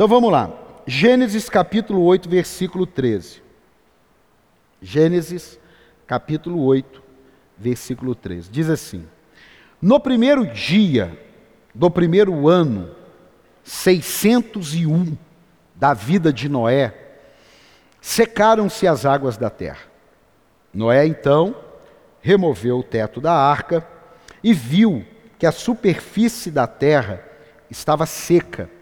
Então vamos lá. Gênesis capítulo 8, versículo 13. Gênesis capítulo 8, versículo 13. Diz assim: No primeiro dia do primeiro ano, 601 da vida de Noé, secaram-se as águas da terra. Noé então removeu o teto da arca e viu que a superfície da terra estava seca.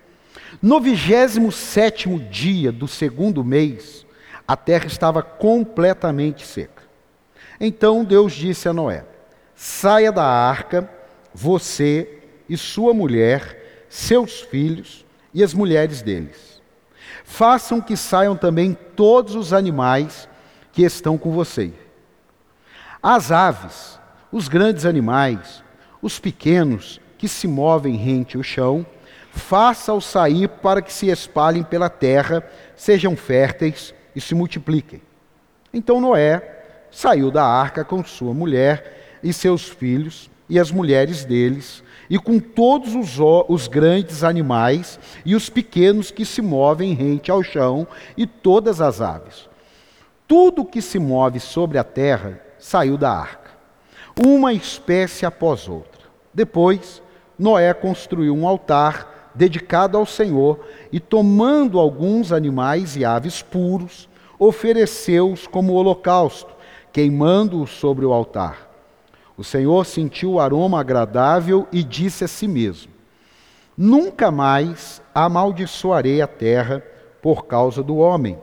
No vigésimo sétimo dia do segundo mês, a terra estava completamente seca. Então Deus disse a Noé: Saia da arca, você e sua mulher, seus filhos e as mulheres deles. Façam que saiam também todos os animais que estão com você. As aves, os grandes animais, os pequenos que se movem rente ao chão, faça-os sair para que se espalhem pela terra, sejam férteis e se multipliquem. Então Noé saiu da arca com sua mulher e seus filhos e as mulheres deles, e com todos os, os, grandes animais e os pequenos que se movem rente ao chão e todas as aves. Tudo que se move sobre a terra saiu da arca, uma espécie após outra. Depois, Noé construiu um altar dedicado ao Senhor e, tomando alguns animais e aves puros, ofereceu-os como holocausto queimando-o sobre o altar. O Senhor sentiu o aroma agradável e disse a si mesmo: Nunca mais amaldiçoarei a terra por causa do homem,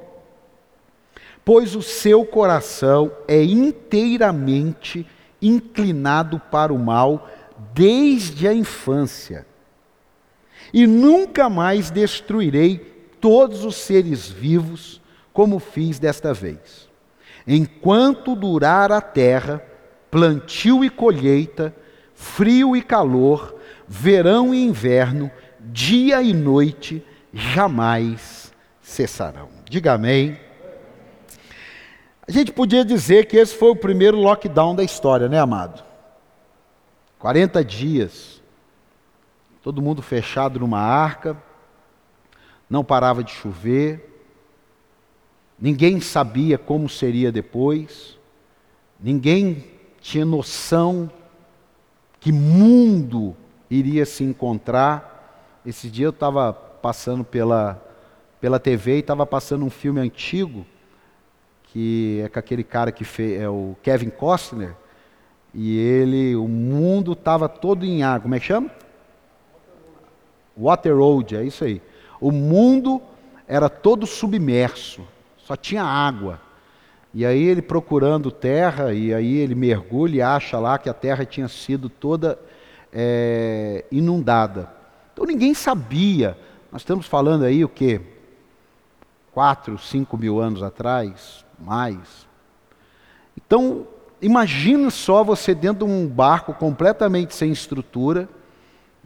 pois o seu coração é inteiramente inclinado para o mal desde a infância. E nunca mais destruirei todos os seres vivos como fiz desta vez. Enquanto durar a terra, plantio e colheita, frio e calor, verão e inverno, dia e noite, jamais cessarão. Diga amém. A gente podia dizer que esse foi o primeiro lockdown da história, né, amado? 40 dias, todo mundo fechado numa arca, não parava de chover, Ninguém sabia como seria depois, ninguém tinha noção que mundo iria se encontrar. Esse dia eu estava passando pela, pela TV e estava passando um filme antigo, que é com aquele cara que fez, é o Kevin Costner, e ele, o mundo estava todo em água. Como é que chama? Water Road, é isso aí. O mundo era todo submerso só tinha água. E aí ele procurando terra, e aí ele mergulha e acha lá que a terra tinha sido toda é, inundada. Então ninguém sabia. Nós estamos falando aí o que? Quatro, cinco mil anos atrás, mais. Então, imagine só você dentro de um barco completamente sem estrutura,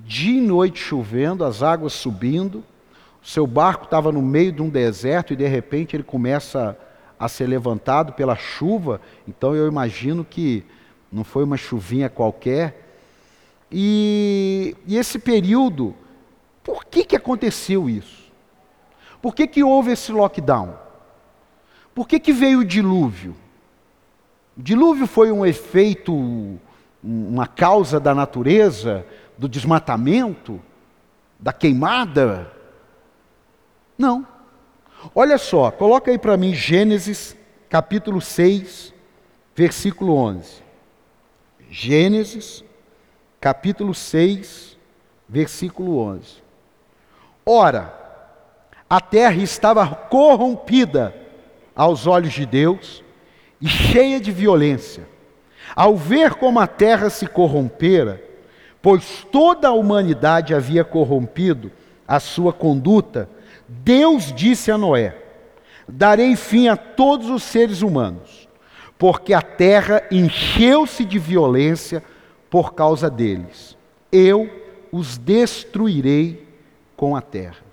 dia e noite chovendo, as águas subindo, seu barco estava no meio de um deserto e de repente ele começa a ser levantado pela chuva. Então eu imagino que não foi uma chuvinha qualquer. E, e esse período, por que, que aconteceu isso? Por que, que houve esse lockdown? Por que, que veio o dilúvio? O dilúvio foi um efeito, uma causa da natureza, do desmatamento, da queimada? Não. Olha só, coloca aí para mim Gênesis capítulo 6, versículo 11. Gênesis capítulo 6, versículo 11. Ora, a terra estava corrompida aos olhos de Deus e cheia de violência. Ao ver como a terra se corrompera, pois toda a humanidade havia corrompido a sua conduta, Deus disse a Noé: Darei fim a todos os seres humanos, porque a terra encheu-se de violência por causa deles. Eu os destruirei com a terra.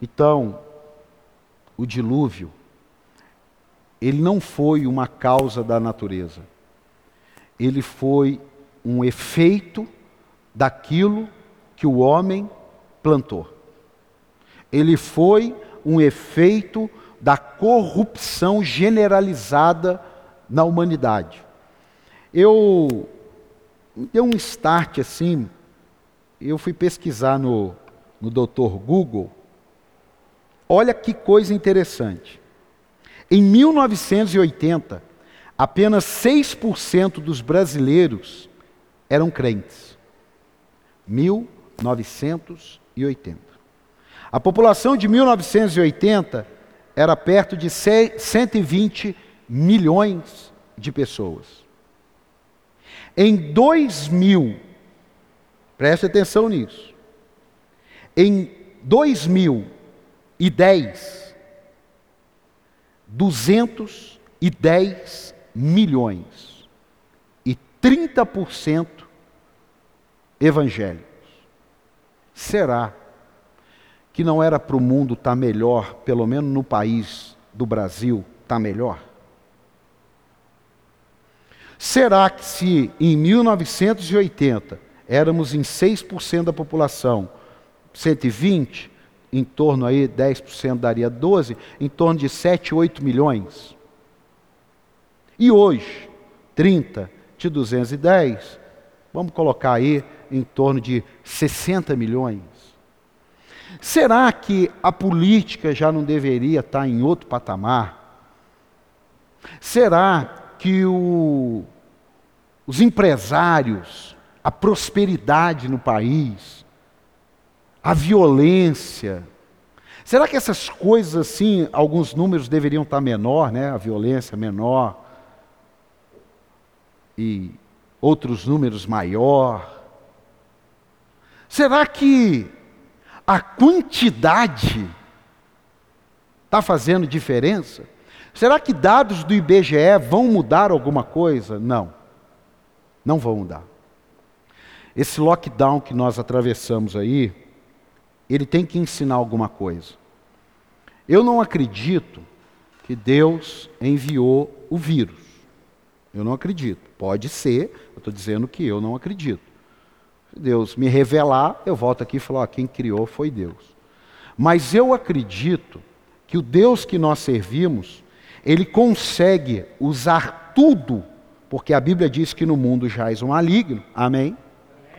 Então, o dilúvio, ele não foi uma causa da natureza, ele foi um efeito daquilo que o homem plantou. ele foi um efeito da corrupção generalizada na humanidade. Eu deu um start assim, eu fui pesquisar no, no Dr. Google. Olha que coisa interessante. Em 1980, apenas 6% dos brasileiros eram crentes. 1980. A população de 1980 era perto de 120 milhões de pessoas. Em 2000, preste atenção nisso. Em 2010, 210 milhões 30% evangélicos. Será que não era para o mundo estar tá melhor, pelo menos no país do Brasil, estar tá melhor? Será que se em 1980 éramos em 6% da população, 120, em torno aí 10% daria 12, em torno de 7, 8 milhões. E hoje, 30 de 210, vamos colocar aí em torno de 60 milhões. Será que a política já não deveria estar em outro patamar? Será que o, os empresários, a prosperidade no país, a violência, será que essas coisas assim, alguns números deveriam estar menor, né? A violência menor e outros números maior. Será que a quantidade está fazendo diferença? Será que dados do IBGE vão mudar alguma coisa? Não, não vão mudar. Esse lockdown que nós atravessamos aí, ele tem que ensinar alguma coisa. Eu não acredito que Deus enviou o vírus. Eu não acredito. Pode ser, eu estou dizendo que eu não acredito. Deus me revelar, eu volto aqui e falo: ó, quem criou foi Deus. Mas eu acredito que o Deus que nós servimos, ele consegue usar tudo, porque a Bíblia diz que no mundo jaz um maligno. Amém?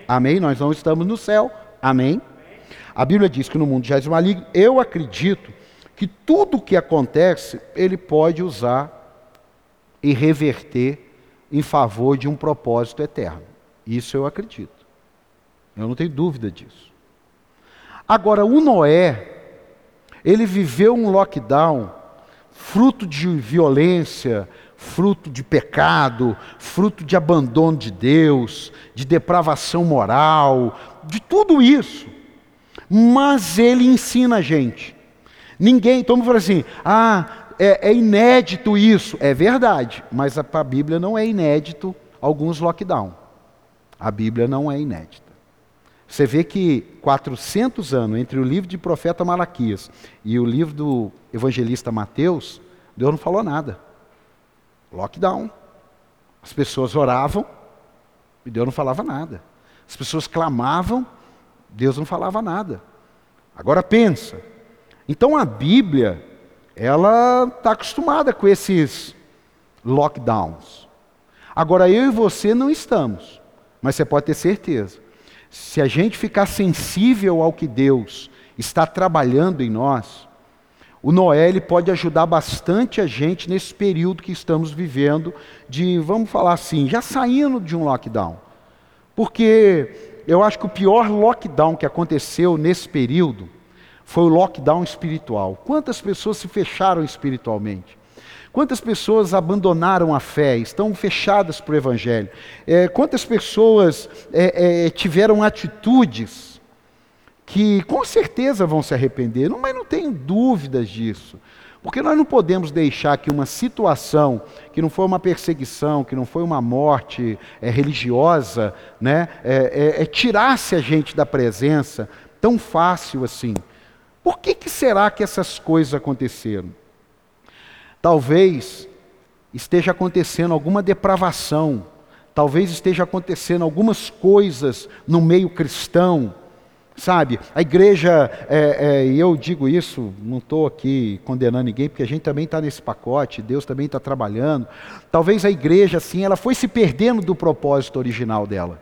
Amém? Nós não estamos no céu. Amém? A Bíblia diz que no mundo jaz um maligno. Eu acredito que tudo o que acontece, ele pode usar e reverter em favor de um propósito eterno. Isso eu acredito. Eu não tenho dúvida disso. Agora, o Noé, ele viveu um lockdown fruto de violência, fruto de pecado, fruto de abandono de Deus, de depravação moral, de tudo isso. Mas ele ensina a gente. Ninguém, todo mundo fala assim, ah, é, é inédito isso. É verdade, mas para a Bíblia não é inédito alguns lockdown. A Bíblia não é inédita. Você vê que 400 anos entre o livro de profeta Malaquias e o livro do evangelista Mateus, Deus não falou nada. Lockdown. As pessoas oravam e Deus não falava nada. As pessoas clamavam, Deus não falava nada. Agora pensa. Então a Bíblia, ela está acostumada com esses lockdowns. Agora eu e você não estamos, mas você pode ter certeza se a gente ficar sensível ao que Deus está trabalhando em nós, o Noé ele pode ajudar bastante a gente nesse período que estamos vivendo, de, vamos falar assim, já saindo de um lockdown. Porque eu acho que o pior lockdown que aconteceu nesse período foi o lockdown espiritual. Quantas pessoas se fecharam espiritualmente? Quantas pessoas abandonaram a fé, estão fechadas para o Evangelho? É, quantas pessoas é, é, tiveram atitudes que com certeza vão se arrepender? Não, mas não tenho dúvidas disso. Porque nós não podemos deixar que uma situação que não foi uma perseguição, que não foi uma morte é, religiosa, né, é, é, é, tirasse a gente da presença tão fácil assim. Por que, que será que essas coisas aconteceram? Talvez esteja acontecendo alguma depravação, talvez esteja acontecendo algumas coisas no meio cristão Sabe, a igreja, é, é, e eu digo isso, não estou aqui condenando ninguém, porque a gente também está nesse pacote, Deus também está trabalhando. Talvez a igreja, assim, ela foi se perdendo do propósito original dela.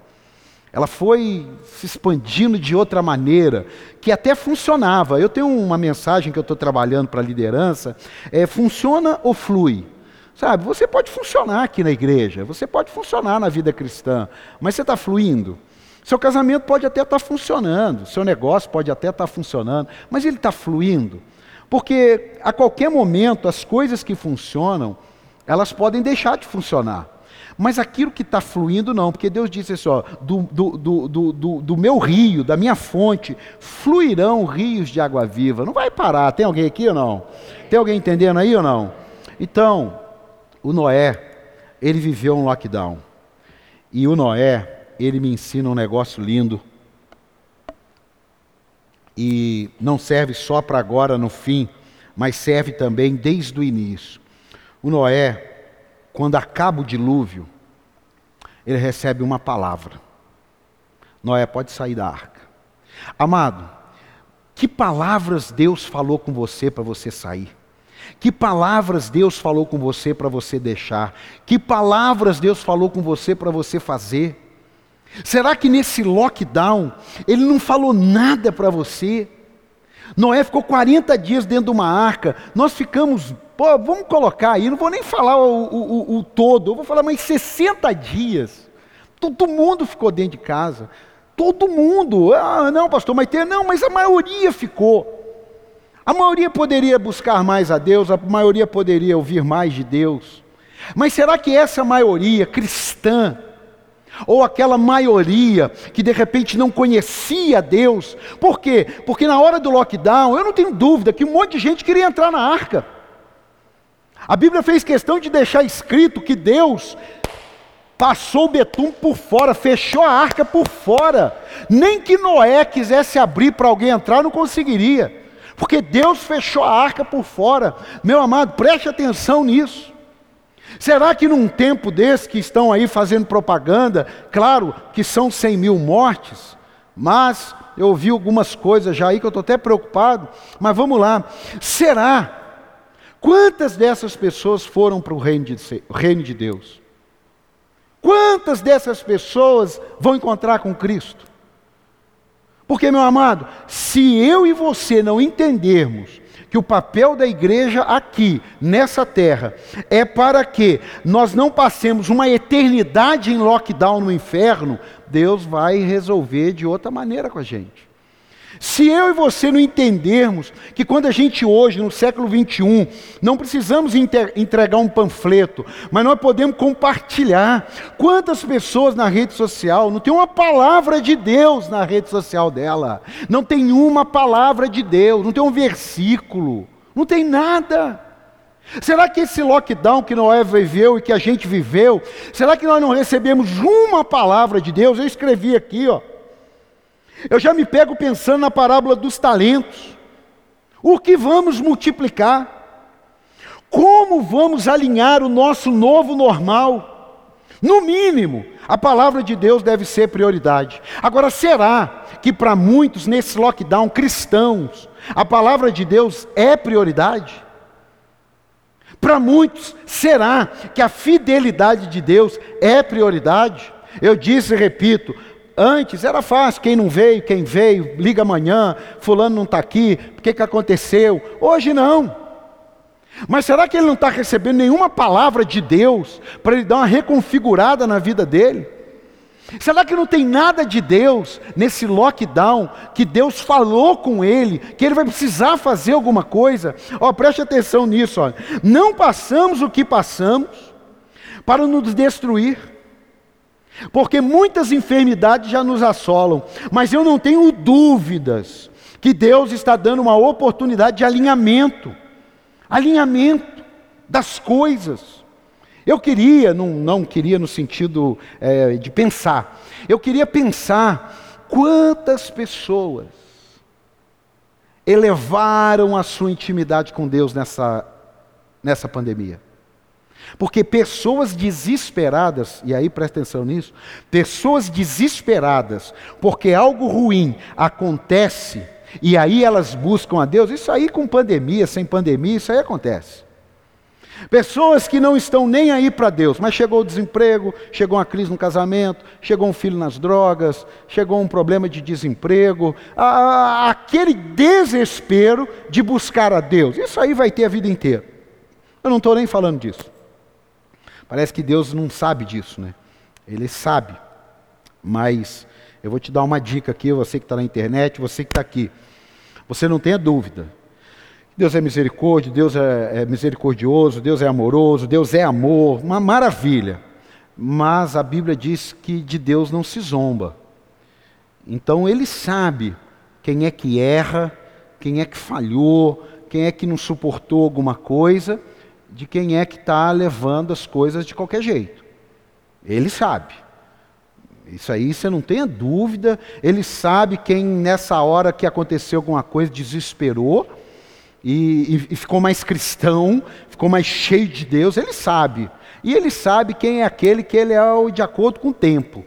Ela foi se expandindo de outra maneira, que até funcionava. Eu tenho uma mensagem que eu estou trabalhando para a liderança: é, funciona ou flui? Sabe, você pode funcionar aqui na igreja, você pode funcionar na vida cristã, mas você está fluindo? Seu casamento pode até estar tá funcionando, seu negócio pode até estar tá funcionando, mas ele está fluindo. Porque a qualquer momento as coisas que funcionam, elas podem deixar de funcionar. Mas aquilo que está fluindo, não, porque Deus disse assim: ó, do, do, do, do, meu rio, da minha fonte, fluirão rios de água viva. Não vai parar. Tem alguém aqui ou não? Tem alguém entendendo aí ou não? Então, o Noé, ele viveu um lockdown. E o Noé, ele me ensina um negócio lindo. E não serve só para agora no fim, mas serve também desde o início. O Noé, quando acaba o dilúvio, ele recebe uma palavra. Noé pode sair da arca. Amado, que palavras Deus falou com você para você sair? Que palavras Deus falou com você para você deixar? Que palavras Deus falou com você para você fazer? Será que nesse lockdown ele não falou nada para você? Noé ficou 40 dias dentro de uma arca, nós ficamos Pô, vamos colocar aí, não vou nem falar o, o, o todo, eu vou falar mais 60 dias. Todo mundo ficou dentro de casa. Todo mundo. Ah, não, pastor, mas tem. Não, mas a maioria ficou. A maioria poderia buscar mais a Deus, a maioria poderia ouvir mais de Deus. Mas será que essa maioria cristã, ou aquela maioria que de repente não conhecia Deus, por quê? Porque na hora do lockdown, eu não tenho dúvida que um monte de gente queria entrar na arca. A Bíblia fez questão de deixar escrito que Deus passou o betum por fora, fechou a arca por fora. Nem que Noé quisesse abrir para alguém entrar, não conseguiria. Porque Deus fechou a arca por fora. Meu amado, preste atenção nisso. Será que num tempo desse que estão aí fazendo propaganda, claro que são 100 mil mortes, mas eu ouvi algumas coisas já aí que eu estou até preocupado, mas vamos lá. Será Quantas dessas pessoas foram para o reino de, Deus? Quantas dessas pessoas vão encontrar com Cristo? Porque, meu amado, se eu e você não entendermos que o papel da igreja aqui, nessa terra, é para que nós não passemos uma eternidade em lockdown no inferno, Deus vai resolver de outra maneira com a gente. Se eu e você não entendermos que quando a gente hoje, no século 21, não precisamos entregar um panfleto, mas nós podemos compartilhar. Quantas pessoas na rede social não tem uma palavra de Deus na rede social dela? Não tem uma palavra de Deus, não tem um versículo, não tem nada. Será que esse lockdown que Noé viveu e que a gente viveu, será que nós não recebemos uma palavra de Deus? Eu escrevi aqui, ó. Eu já me pego pensando na parábola dos talentos. O que vamos multiplicar? Como vamos alinhar o nosso novo normal? No mínimo, a palavra de Deus deve ser prioridade. Agora, será que para muitos nesse lockdown cristãos, a palavra de Deus é prioridade? Para muitos, será que a fidelidade de Deus é prioridade? Eu disse e repito, Antes era fácil, quem não veio, quem veio, liga amanhã, fulano não está aqui, o que, que aconteceu? Hoje não. Mas será que ele não está recebendo nenhuma palavra de Deus para ele dar uma reconfigurada na vida dele? Será que não tem nada de Deus nesse lockdown que Deus falou com ele, que ele vai precisar fazer alguma coisa? Ó, preste atenção nisso. Não passamos o que passamos para nos destruir. Porque muitas enfermidades já nos assolam, mas eu não tenho dúvidas que Deus está dando uma oportunidade de alinhamento alinhamento das coisas. Eu queria, não, não queria no sentido é, de pensar, eu queria pensar quantas pessoas elevaram a sua intimidade com Deus nessa, nessa pandemia. Porque pessoas desesperadas, e aí presta atenção nisso, pessoas desesperadas, porque algo ruim acontece, e aí elas buscam a Deus, isso aí com pandemia, sem pandemia, isso aí acontece. Pessoas que não estão nem aí para Deus, mas chegou o desemprego, chegou uma crise no casamento, chegou um filho nas drogas, chegou um problema de desemprego, aquele desespero de buscar a Deus. Isso aí vai ter a vida inteira. Eu não estou nem falando disso. Parece que Deus não sabe disso, né? Ele sabe. Mas eu vou te dar uma dica aqui, você que está na internet, você que está aqui. Você não tenha dúvida Deus é misericórdia, Deus é, é misericordioso, Deus é amoroso, Deus é amor, uma maravilha. Mas a Bíblia diz que de Deus não se zomba. Então ele sabe quem é que erra, quem é que falhou, quem é que não suportou alguma coisa, de quem é que está levando as coisas de qualquer jeito. Ele sabe. Isso aí você não tenha dúvida. Ele sabe quem nessa hora que aconteceu alguma coisa desesperou e, e, ficou mais cristão, ficou mais cheio de Deus, ele sabe. E ele sabe quem é aquele que ele é de acordo com o tempo.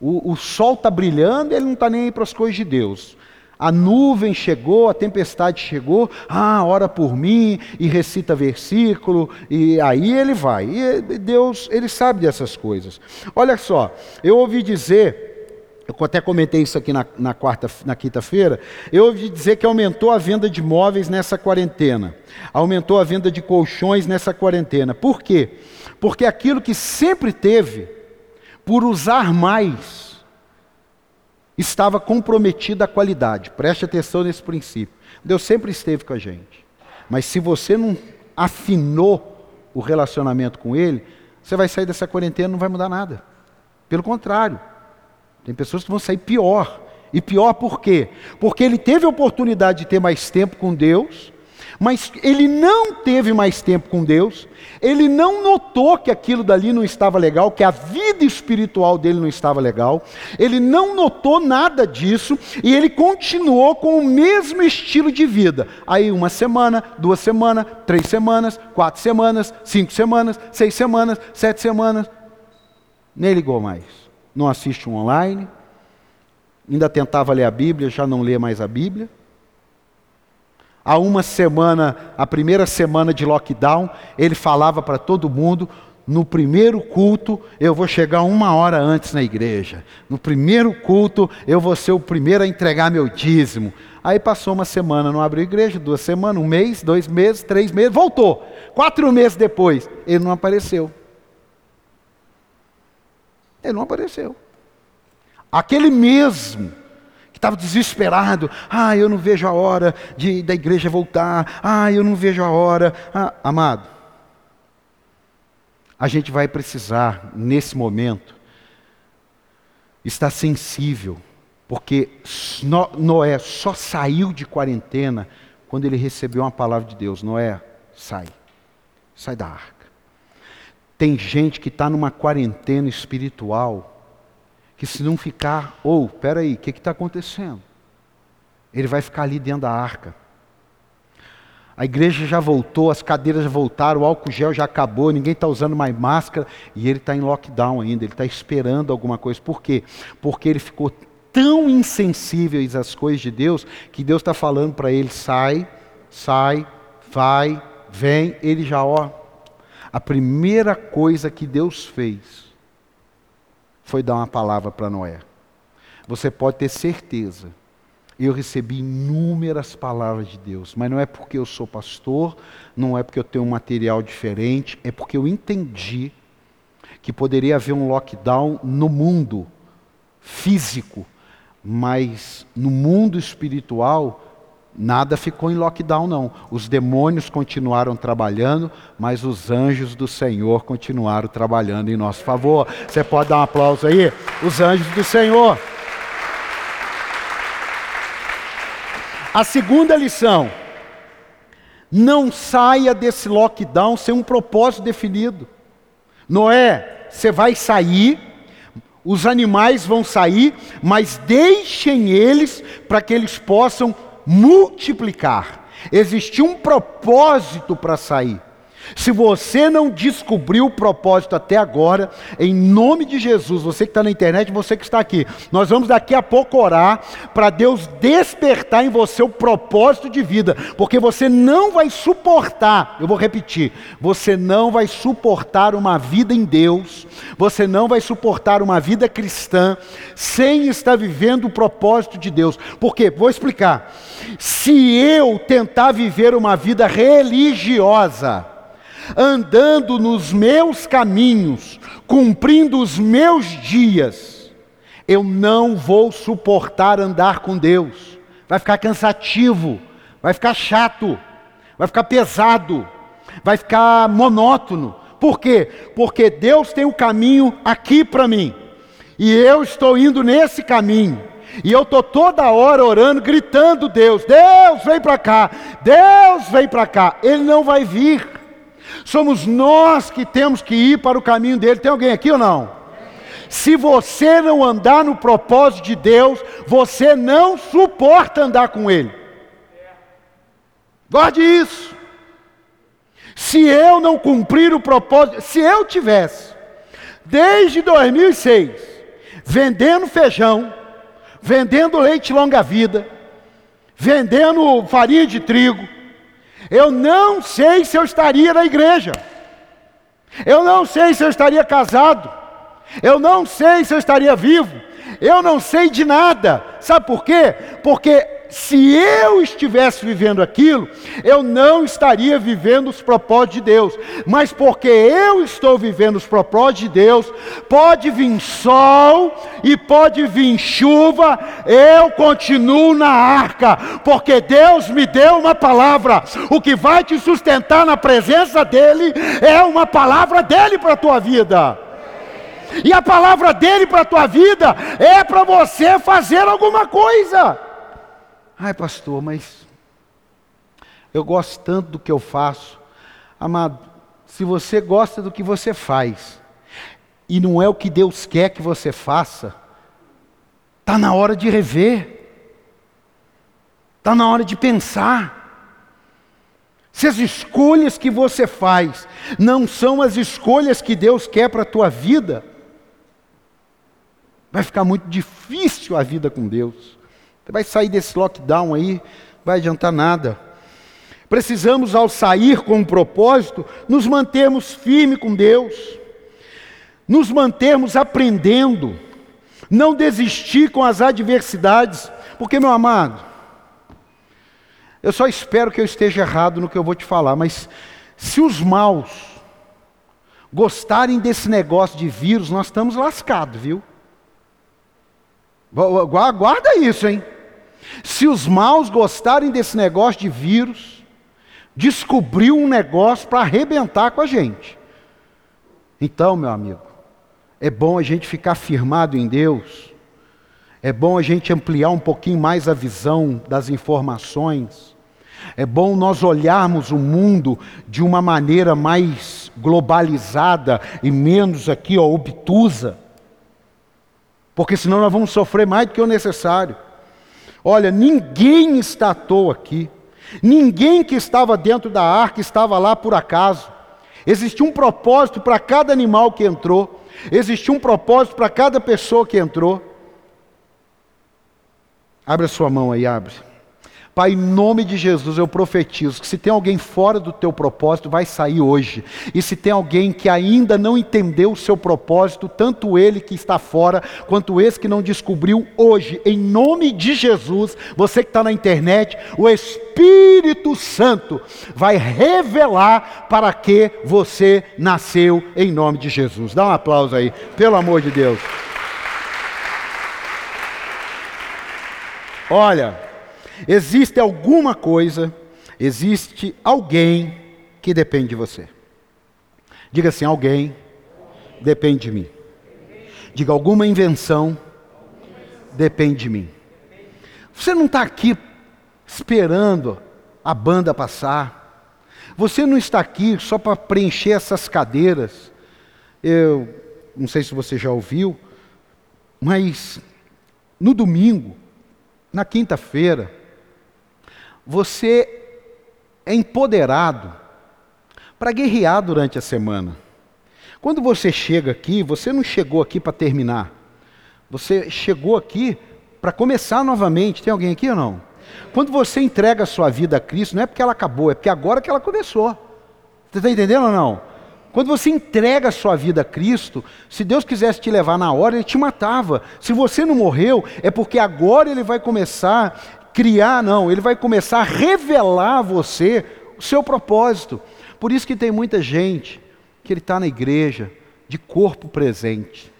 O, o sol está brilhando, ele não está nem aí para as coisas de Deus. A nuvem chegou, a tempestade chegou, ah, ora por mim, e recita versículo, e aí ele vai. E Deus, ele sabe dessas coisas. Olha só, eu ouvi dizer eu até comentei isso aqui na, na quarta, na quinta-feira. Eu ouvi dizer que aumentou a venda de móveis nessa quarentena, aumentou a venda de colchões nessa quarentena. Por quê? Porque aquilo que sempre teve, por usar mais, estava comprometida a qualidade. Preste atenção nesse princípio. Deus sempre esteve com a gente. Mas se você não afinou o relacionamento com Ele, você vai sair dessa quarentena e não vai mudar nada. Pelo contrário. Tem pessoas que vão sair pior. E pior por quê? Porque ele teve a oportunidade de ter mais tempo com Deus, mas ele não teve mais tempo com Deus, ele não notou que aquilo dali não estava legal, que a vida espiritual dele não estava legal, ele não notou nada disso e ele continuou com o mesmo estilo de vida. Aí, uma semana, duas semanas, três semanas, quatro semanas, cinco semanas, seis semanas, sete semanas, nem ligou mais. Não assiste um online, ainda tentava ler a Bíblia, já não lê mais a Bíblia. Há uma semana, a primeira semana de lockdown, ele falava para todo mundo: no primeiro culto eu vou chegar uma hora antes na igreja. No primeiro culto eu vou ser o primeiro a entregar meu dízimo. Aí passou uma semana, não abriu igreja, duas semanas, um mês, dois meses, três meses, voltou. Quatro meses depois, ele não apareceu. Ele não apareceu. Aquele mesmo estava desesperado, ah, eu não vejo a hora de da igreja voltar, ah, eu não vejo a hora. Ah, amado, a gente vai precisar, nesse momento, estar sensível, porque Noé só saiu de quarentena quando ele recebeu uma palavra de Deus. Noé, sai, sai da arca. Tem gente que está numa quarentena espiritual, que se não ficar, ou, oh, peraí, o que está acontecendo? Ele vai ficar ali dentro da arca. A igreja já voltou, as cadeiras já voltaram, o álcool gel já acabou, ninguém está usando mais máscara e ele está em lockdown ainda, ele está esperando alguma coisa. Por quê? Porque ele ficou tão insensível às coisas de Deus que Deus está falando para ele: sai, sai, vai, vem. Ele já, ó, a primeira coisa que Deus fez foi dar uma palavra para Noé. Você pode ter certeza. Eu recebi inúmeras palavras de Deus, mas não é porque eu sou pastor, não é porque eu tenho um material diferente, é porque eu entendi que poderia haver um lockdown no mundo físico, mas no mundo espiritual Nada ficou em lockdown, não. Os demônios continuaram trabalhando, mas os anjos do Senhor continuaram trabalhando em nosso favor. Você pode dar um aplauso aí? Os anjos do Senhor. A segunda lição: não saia desse lockdown sem um propósito definido. Noé, você vai sair, os animais vão sair, mas deixem eles para que eles possam multiplicar. Existia um propósito para sair. Se você não descobriu o propósito até agora, em nome de Jesus, você que está na internet, você que está aqui, nós vamos daqui a pouco orar para Deus despertar em você o propósito de vida, porque você não vai suportar, eu vou repetir, você não vai suportar uma vida em Deus, você não vai suportar uma vida cristã sem estar vivendo o propósito de Deus. Por quê? Vou explicar. Se eu tentar viver uma vida religiosa, andando nos meus caminhos, cumprindo os meus dias, eu não vou suportar andar com Deus. Vai ficar cansativo, vai ficar chato, vai ficar pesado, vai ficar monótono. Por quê? Porque Deus tem o caminho aqui para mim. E eu estou indo nesse caminho. E eu estou toda hora orando, gritando: Deus, Deus, vem para cá, Deus, vem para cá. Ele não vai vir. Somos nós que temos que ir para o caminho dele. Tem alguém aqui ou não? Se você não andar no propósito de Deus, você não suporta andar com ele. Guarde isso. Se eu não cumprir o propósito, se eu tivesse, desde 2006, vendendo feijão, vendendo leite longa-vida, vendendo farinha de trigo, eu não sei se eu estaria na igreja. Eu não sei se eu estaria casado. Eu não sei se eu estaria vivo. Eu não sei de nada. Sabe por quê? Porque se eu estivesse vivendo aquilo, eu não estaria vivendo os propósitos de Deus. Mas porque eu estou vivendo os propósitos de Deus, pode vir sol e pode vir chuva, eu continuo na arca, porque Deus me deu uma palavra. O que vai te sustentar na presença dEle é uma palavra dEle para a tua vida. E a palavra dele para a tua vida é para você fazer alguma coisa. Ai, pastor, mas eu gosto tanto do que eu faço. Amado, se você gosta do que você faz, e não é o que Deus quer que você faça, está na hora de rever, está na hora de pensar. Se as escolhas que você faz não são as escolhas que Deus quer para a tua vida, vai ficar muito difícil a vida com Deus. Você vai sair desse lockdown aí, vai adiantar nada. Precisamos, ao sair com um propósito, nos mantermos firmes com Deus, nos mantermos aprendendo, não desistir com as adversidades, porque, meu amado, eu só espero que eu esteja errado no que eu vou te falar, mas se os maus gostarem desse negócio de vírus, nós estamos lascados, viu? Guarda isso, hein? Se os maus gostarem desse negócio de vírus, descobriu um negócio para arrebentar com a gente. Então, meu amigo, é bom a gente ficar firmado em Deus, é bom a gente ampliar um pouquinho mais a visão das informações, é bom nós olharmos o mundo de uma maneira mais globalizada e menos aqui, ó, obtusa, porque senão nós vamos sofrer mais do que o necessário. Olha, ninguém está à toa aqui. Ninguém que estava dentro da arca estava lá por acaso. Existia um propósito para cada animal que entrou. Existia um propósito para cada pessoa que entrou. Abre a sua mão aí, abre. Pai, em nome de Jesus, eu profetizo que se tem alguém fora do teu propósito, vai sair hoje. E se tem alguém que ainda não entendeu o seu propósito, tanto ele que está fora, quanto esse que não descobriu hoje, em nome de Jesus, você que está na internet, o Espírito Santo vai revelar para que você nasceu em nome de Jesus. Dá um aplauso aí, pelo amor de Deus. Olha. Existe alguma coisa, existe alguém que depende de você. Diga assim: alguém depende de mim. Diga alguma invenção depende de mim. Você não está aqui esperando a banda passar. Você não está aqui só para preencher essas cadeiras. Eu não sei se você já ouviu, mas no domingo, na quinta-feira, você é empoderado para guerrear durante a semana. Quando você chega aqui, você não chegou aqui para terminar. Você chegou aqui para começar novamente. Tem alguém aqui ou não? Quando você entrega a sua vida a Cristo, não é porque ela acabou, é porque agora que ela começou. Você está entendendo ou não? Quando você entrega a sua vida a Cristo, se Deus quisesse te levar na hora, Ele te matava. Se você não morreu, é porque agora Ele vai começar criar, não, Ele vai começar a revelar a você o seu propósito. Por isso que tem muita gente que ele está na igreja de corpo presente.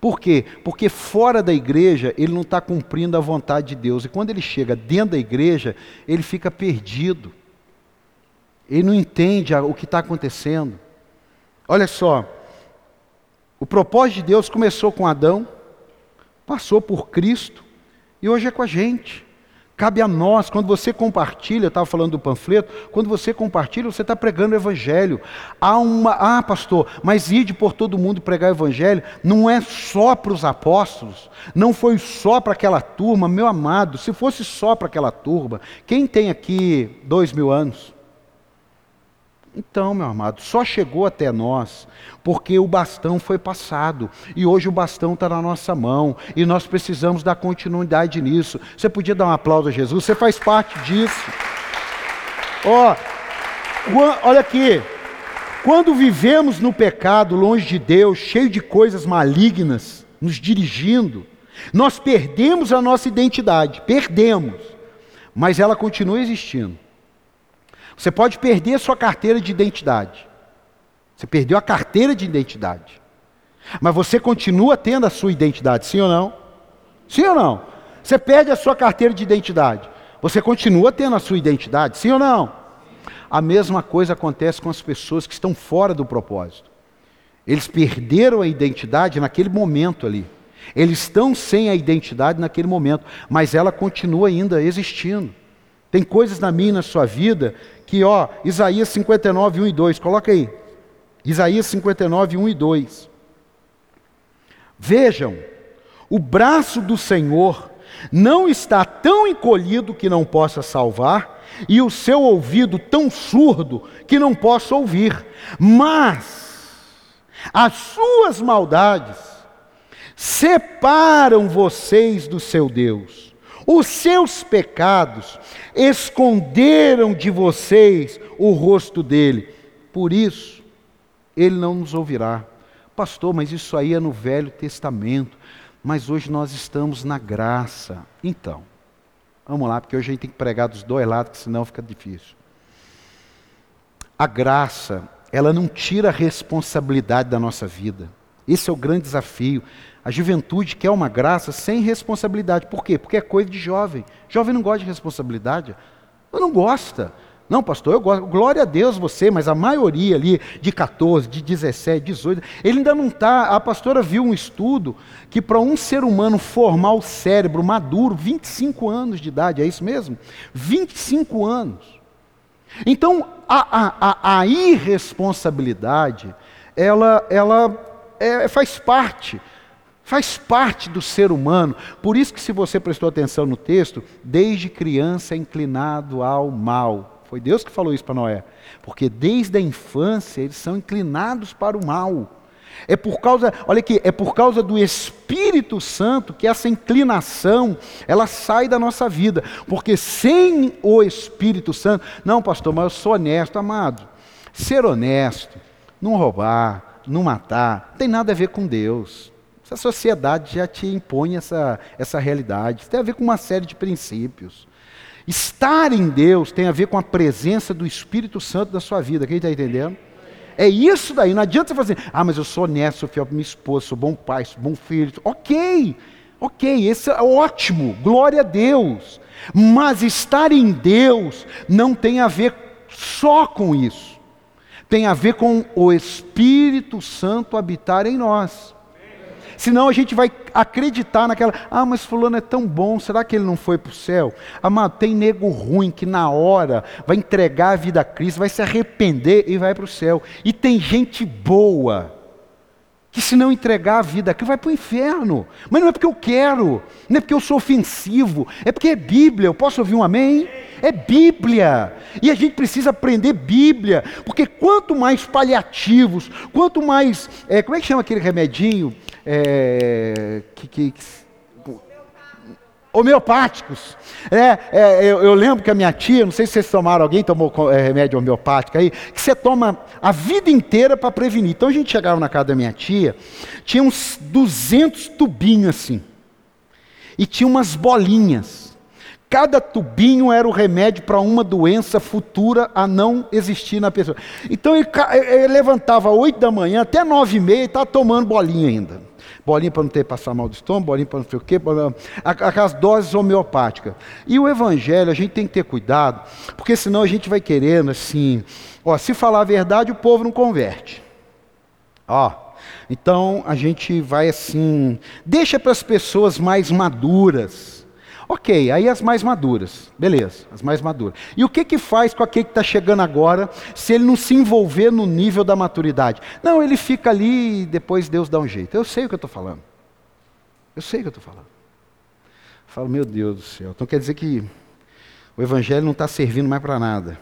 Por quê? Porque fora da igreja ele não está cumprindo a vontade de Deus. E quando ele chega dentro da igreja, ele fica perdido. Ele não entende o que está acontecendo. Olha só, o propósito de Deus começou com Adão, passou por Cristo e hoje é com a gente. Cabe a nós, quando você compartilha, estava falando do panfleto, quando você compartilha, você está pregando o Evangelho. Há uma, ah, pastor, mas ide por todo mundo pregar o Evangelho, não é só para os apóstolos, não foi só para aquela turma, meu amado, se fosse só para aquela turma, quem tem aqui dois mil anos? Então, meu amado, só chegou até nós porque o bastão foi passado e hoje o bastão está na nossa mão e nós precisamos dar continuidade nisso. Você podia dar um aplauso a Jesus? Você faz parte disso. Ó, oh, olha aqui. Quando vivemos no pecado, longe de Deus, cheio de coisas malignas nos dirigindo, nós perdemos a nossa identidade, perdemos, mas ela continua existindo. Você pode perder a sua carteira de identidade. Você perdeu a carteira de identidade. Mas você continua tendo a sua identidade, sim ou não? Sim ou não? Você perde a sua carteira de identidade. Você continua tendo a sua identidade, sim ou não? A mesma coisa acontece com as pessoas que estão fora do propósito. Eles perderam a identidade naquele momento ali. Eles estão sem a identidade naquele momento, mas ela continua ainda existindo. Tem coisas na minha e na sua vida que, ó, Isaías 59, 1 e 2, coloca aí. Isaías 59, 1 e 2. Vejam, o braço do Senhor não está tão encolhido que não possa salvar, e o seu ouvido tão surdo que não possa ouvir, mas as suas maldades separam vocês do seu Deus os seus pecados esconderam de vocês o rosto dele. Por isso, ele não nos ouvirá. Pastor, mas isso aí é no Velho Testamento. Mas hoje nós estamos na graça. Então, vamos lá, porque hoje a gente tem que pregar dos dois lados, senão fica difícil. A graça, ela não tira a responsabilidade da nossa vida. Esse é o grande desafio. A juventude quer uma graça sem responsabilidade. Por quê? Porque é coisa de jovem. Jovem não gosta de responsabilidade. Não gosta. Não, pastor, eu gosto. Glória a Deus você, mas a maioria ali de 14, de 17, 18, ele ainda não está. A pastora viu um estudo que para um ser humano formar o cérebro maduro, 25 anos de idade, é isso mesmo? 25 anos. Então, a, a, a irresponsabilidade, ela, ela é, faz parte Faz parte do ser humano. Por isso que se você prestou atenção no texto, desde criança é inclinado ao mal. Foi Deus que falou isso para Noé. Porque desde a infância eles são inclinados para o mal. É por causa, olha aqui, é por causa do Espírito Santo que essa inclinação, ela sai da nossa vida. Porque sem o Espírito Santo, não, pastor, mas eu sou honesto, amado. Ser honesto, não roubar, não matar, não tem nada a ver com Deus. A sociedade já te impõe essa, essa realidade. Isso tem a ver com uma série de princípios. Estar em Deus tem a ver com a presença do Espírito Santo na sua vida. Quem está entendendo? É isso daí. Não adianta você fazer, assim, ah, mas eu sou honesto, sou fiel para minha esposa, sou bom pai, sou bom filho. Ok, ok, esse é ótimo, glória a Deus. Mas estar em Deus não tem a ver só com isso. Tem a ver com o Espírito Santo habitar em nós. Senão a gente vai acreditar naquela, ah, mas fulano é tão bom, será que ele não foi para o céu? Amado, tem nego ruim que na hora vai entregar a vida a Cristo, vai se arrepender e vai para o céu. E tem gente boa que se não entregar a vida aqui vai para o inferno. Mas não é porque eu quero, não é porque eu sou ofensivo, é porque é Bíblia. Eu posso ouvir um amém? É Bíblia. E a gente precisa aprender Bíblia, porque quanto mais paliativos, quanto mais. É, como é que chama aquele remedinho? É, que, que, homeopáticos. É, é eu, eu, lembro que a minha tia, não sei se vocês tomaram, alguém tomou é, remédio homeopático aí, que você toma a vida inteira para prevenir. Então a gente chegava na casa da minha tia, tinha uns 200 tubinhos assim, e tinha umas bolinhas. Cada tubinho era o remédio para uma doença futura a não existir na pessoa. Então ele, ele levantava às 8 da manhã até 9 e meia e estava tomando bolinha ainda bolinha para não ter passar mal do estômago, bolinha para não sei o quê, aquelas doses homeopáticas. E o evangelho, a gente tem que ter cuidado, porque senão a gente vai querendo assim, ó, se falar a verdade, o povo não converte. Ó, então a gente vai assim, deixa para as pessoas mais maduras Ok, aí as mais maduras, beleza, as mais maduras. E o que que faz com aquele que está chegando agora, se ele não se envolver no nível da maturidade? Não, ele fica ali e depois Deus dá um jeito. Eu sei o que eu estou falando. Eu sei o que eu estou falando. Eu falo, meu Deus do céu. Então quer dizer que o Evangelho não está servindo mais para nada.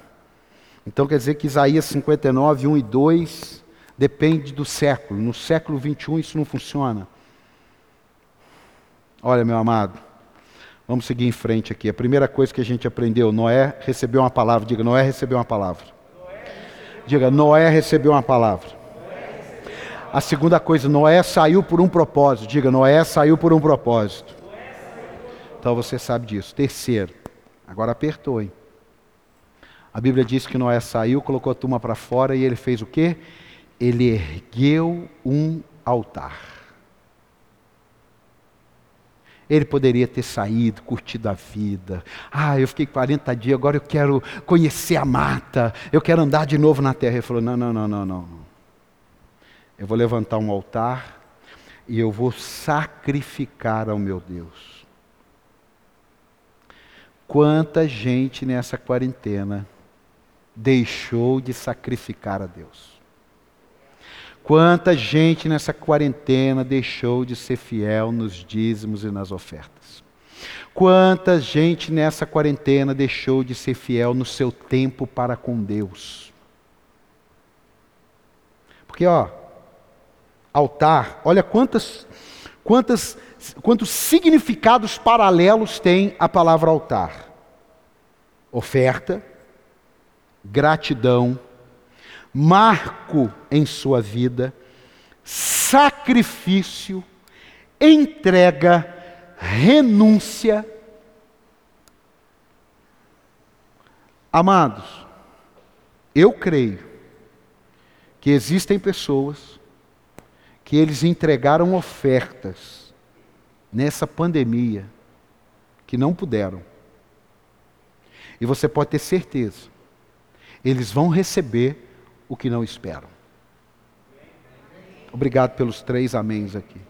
Então quer dizer que Isaías 59, 1 e 2 depende do século. No século 21 isso não funciona. Olha, meu amado, Vamos seguir em frente aqui. A primeira coisa que a gente aprendeu: Noé recebeu uma palavra. Diga, Noé recebeu uma palavra. Diga, Noé recebeu uma palavra. A segunda coisa, Noé saiu por um propósito. Diga, Noé saiu por um propósito. Então você sabe disso. Terceiro, agora apertou, hein? A Bíblia diz que Noé saiu, colocou a turma para fora e ele fez o quê? Ele ergueu um altar. Ele poderia ter saído, curtido a vida. Ah, eu fiquei 40 dias, agora eu quero conhecer a mata, eu quero andar de novo na terra. Ele falou: não, não, não, não, não. Eu vou levantar um altar e eu vou sacrificar ao meu Deus. Quanta gente nessa quarentena deixou de sacrificar a Deus. Quanta gente nessa quarentena deixou de ser fiel nos dízimos e nas ofertas. Quanta gente nessa quarentena deixou de ser fiel no seu tempo para com Deus. Porque, ó, altar, olha quantas, quantas, quantos significados paralelos tem a palavra altar: oferta, gratidão, marco em sua vida, sacrifício, entrega, renúncia. Amados, eu creio que existem pessoas que eles entregaram ofertas nessa pandemia que não puderam. E você pode ter certeza, eles vão receber o que não esperam. Obrigado pelos três améns aqui.